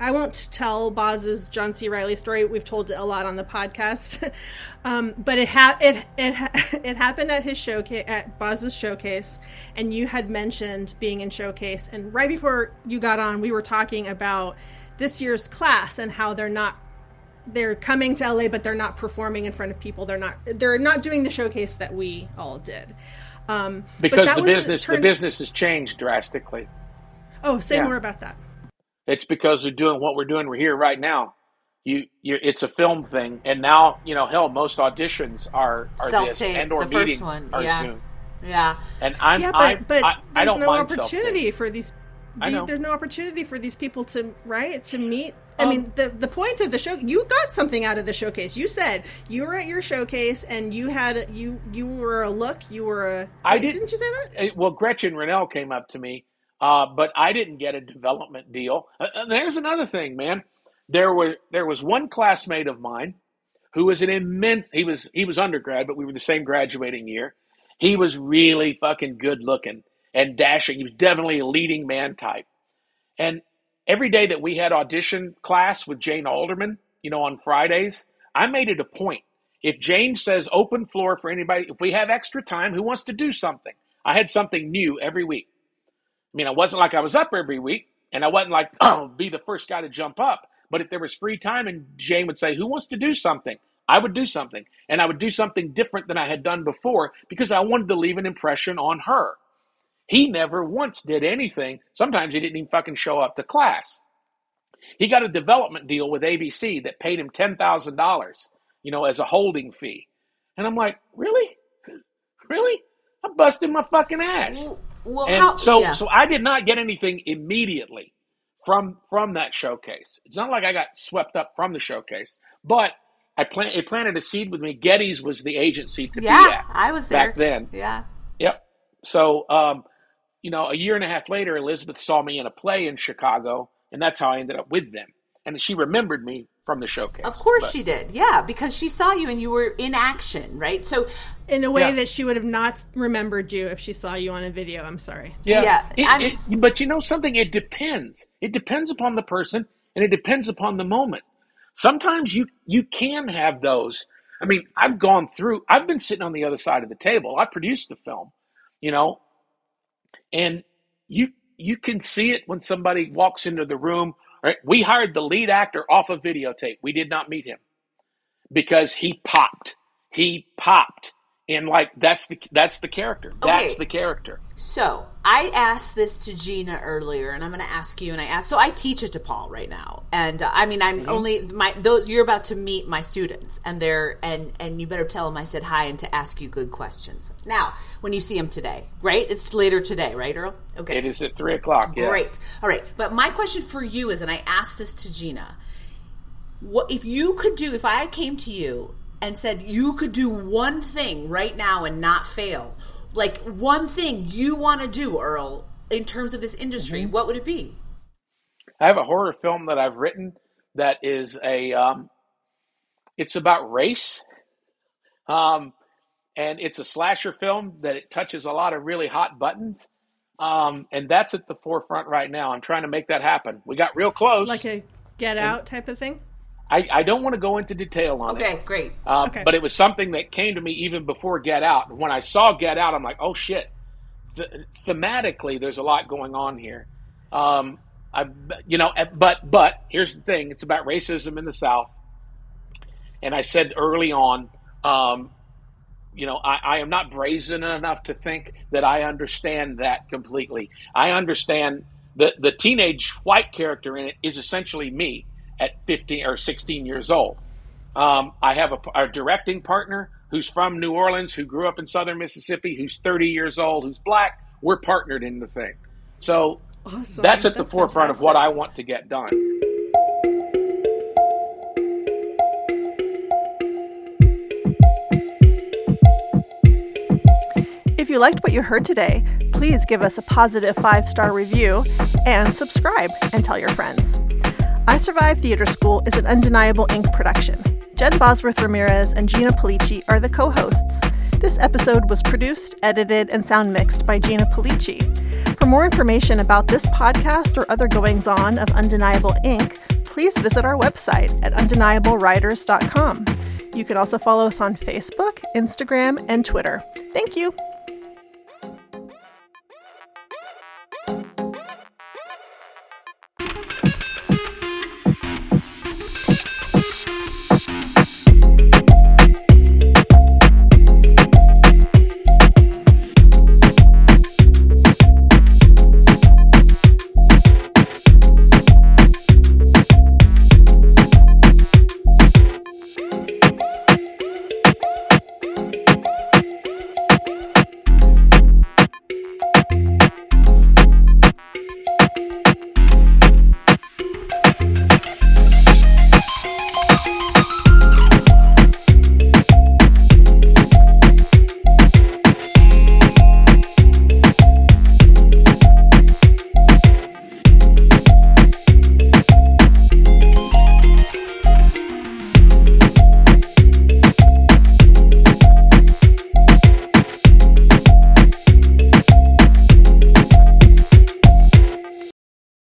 I won't tell Boz's John C. Reilly story. We've told it a lot on the podcast, um, but it ha- it it ha- it happened at his showcase at Boz's showcase, and you had mentioned being in showcase, and right before you got on, we were talking about this year's class and how they're not they're coming to LA, but they're not performing in front of people. They're not they're not doing the showcase that we all did. Um, because the business turned... the business has changed drastically. Oh, say yeah. more about that. It's because we're doing what we're doing. We're here right now. You, you, it's a film thing, and now you know. Hell, most auditions are, are self-tape. and or the meetings first one, are yeah, Zoom. yeah. And I'm, yeah, but, I, but I, I don't no mind opportunity for these. I know. There's no opportunity for these people to right to meet. I um, mean, the the point of the show, you got something out of the showcase. You said you were at your showcase and you had you you were a look. You were a. I did, didn't you say that? Eh, well, Gretchen Rennell came up to me uh, but I didn't get a development deal. Uh, and there's another thing, man. There were there was one classmate of mine who was an immense. He was he was undergrad, but we were the same graduating year. He was really fucking good looking and dashing. He was definitely a leading man type. And every day that we had audition class with Jane Alderman, you know, on Fridays, I made it a point. If Jane says open floor for anybody, if we have extra time, who wants to do something? I had something new every week. I mean, I wasn't like I was up every week, and I wasn't like, oh, be the first guy to jump up. But if there was free time and Jane would say, Who wants to do something? I would do something. And I would do something different than I had done before because I wanted to leave an impression on her. He never once did anything. Sometimes he didn't even fucking show up to class. He got a development deal with ABC that paid him $10,000, you know, as a holding fee. And I'm like, really? Really? I'm busting my fucking ass. Well, and how, so yeah. so I did not get anything immediately from from that showcase. It's not like I got swept up from the showcase, but I plant it planted a seed with me. Geddes was the agency to yeah, be at. I was there back then. Yeah. Yep. So um, you know, a year and a half later, Elizabeth saw me in a play in Chicago, and that's how I ended up with them. And she remembered me from the showcase. Of course but. she did. Yeah, because she saw you and you were in action, right? So in a way yeah. that she would have not remembered you if she saw you on a video. I'm sorry. Yeah, yeah. It, it, but you know something? It depends. It depends upon the person, and it depends upon the moment. Sometimes you you can have those. I mean, I've gone through. I've been sitting on the other side of the table. I produced the film, you know, and you you can see it when somebody walks into the room Right? We hired the lead actor off of videotape. We did not meet him because he popped. He popped. And like that's the that's the character. That's okay. the character. So I asked this to Gina earlier, and I'm going to ask you. And I asked. So I teach it DePaul right now, and uh, I mean, I'm mm-hmm. only my those. You're about to meet my students, and they're and and you better tell them I said hi and to ask you good questions. Now, when you see them today, right? It's later today, right, Earl? Okay. It is at three o'clock. Yeah. Great. All right. But my question for you is, and I asked this to Gina. What if you could do? If I came to you and said you could do one thing right now and not fail, like one thing you want to do, Earl, in terms of this industry, mm-hmm. what would it be? I have a horror film that I've written that is a um, it's about race. Um, and it's a slasher film that it touches a lot of really hot buttons. Um, and that's at the forefront right now. I'm trying to make that happen. We got real close. Like a get out type of thing? I, I don't want to go into detail on okay, it. Okay, great. Uh, okay. But it was something that came to me even before Get Out. When I saw Get Out, I'm like, oh shit. The, thematically, there's a lot going on here. Um, I, you know, but but here's the thing: it's about racism in the South. And I said early on, um, you know, I, I am not brazen enough to think that I understand that completely. I understand that the teenage white character in it is essentially me at 15 or 16 years old. Um, I have a, a, directing partner who's from New Orleans, who grew up in southern Mississippi, who's 30 years old, who's black. We're partnered in the thing. So awesome. that's at that's the forefront fantastic. of what I want to get done. If you liked what you heard today, please give us a positive five star review and subscribe and tell your friends. I Survive Theater School is an undeniable Inc. production. Jen Bosworth Ramirez and Gina Pulice are the co hosts. This episode was produced, edited, and sound mixed by Gina Pulice. For more information about this podcast or other goings on of Undeniable Inc., please visit our website at undeniablewriters.com. You can also follow us on Facebook, Instagram, and Twitter. Thank you.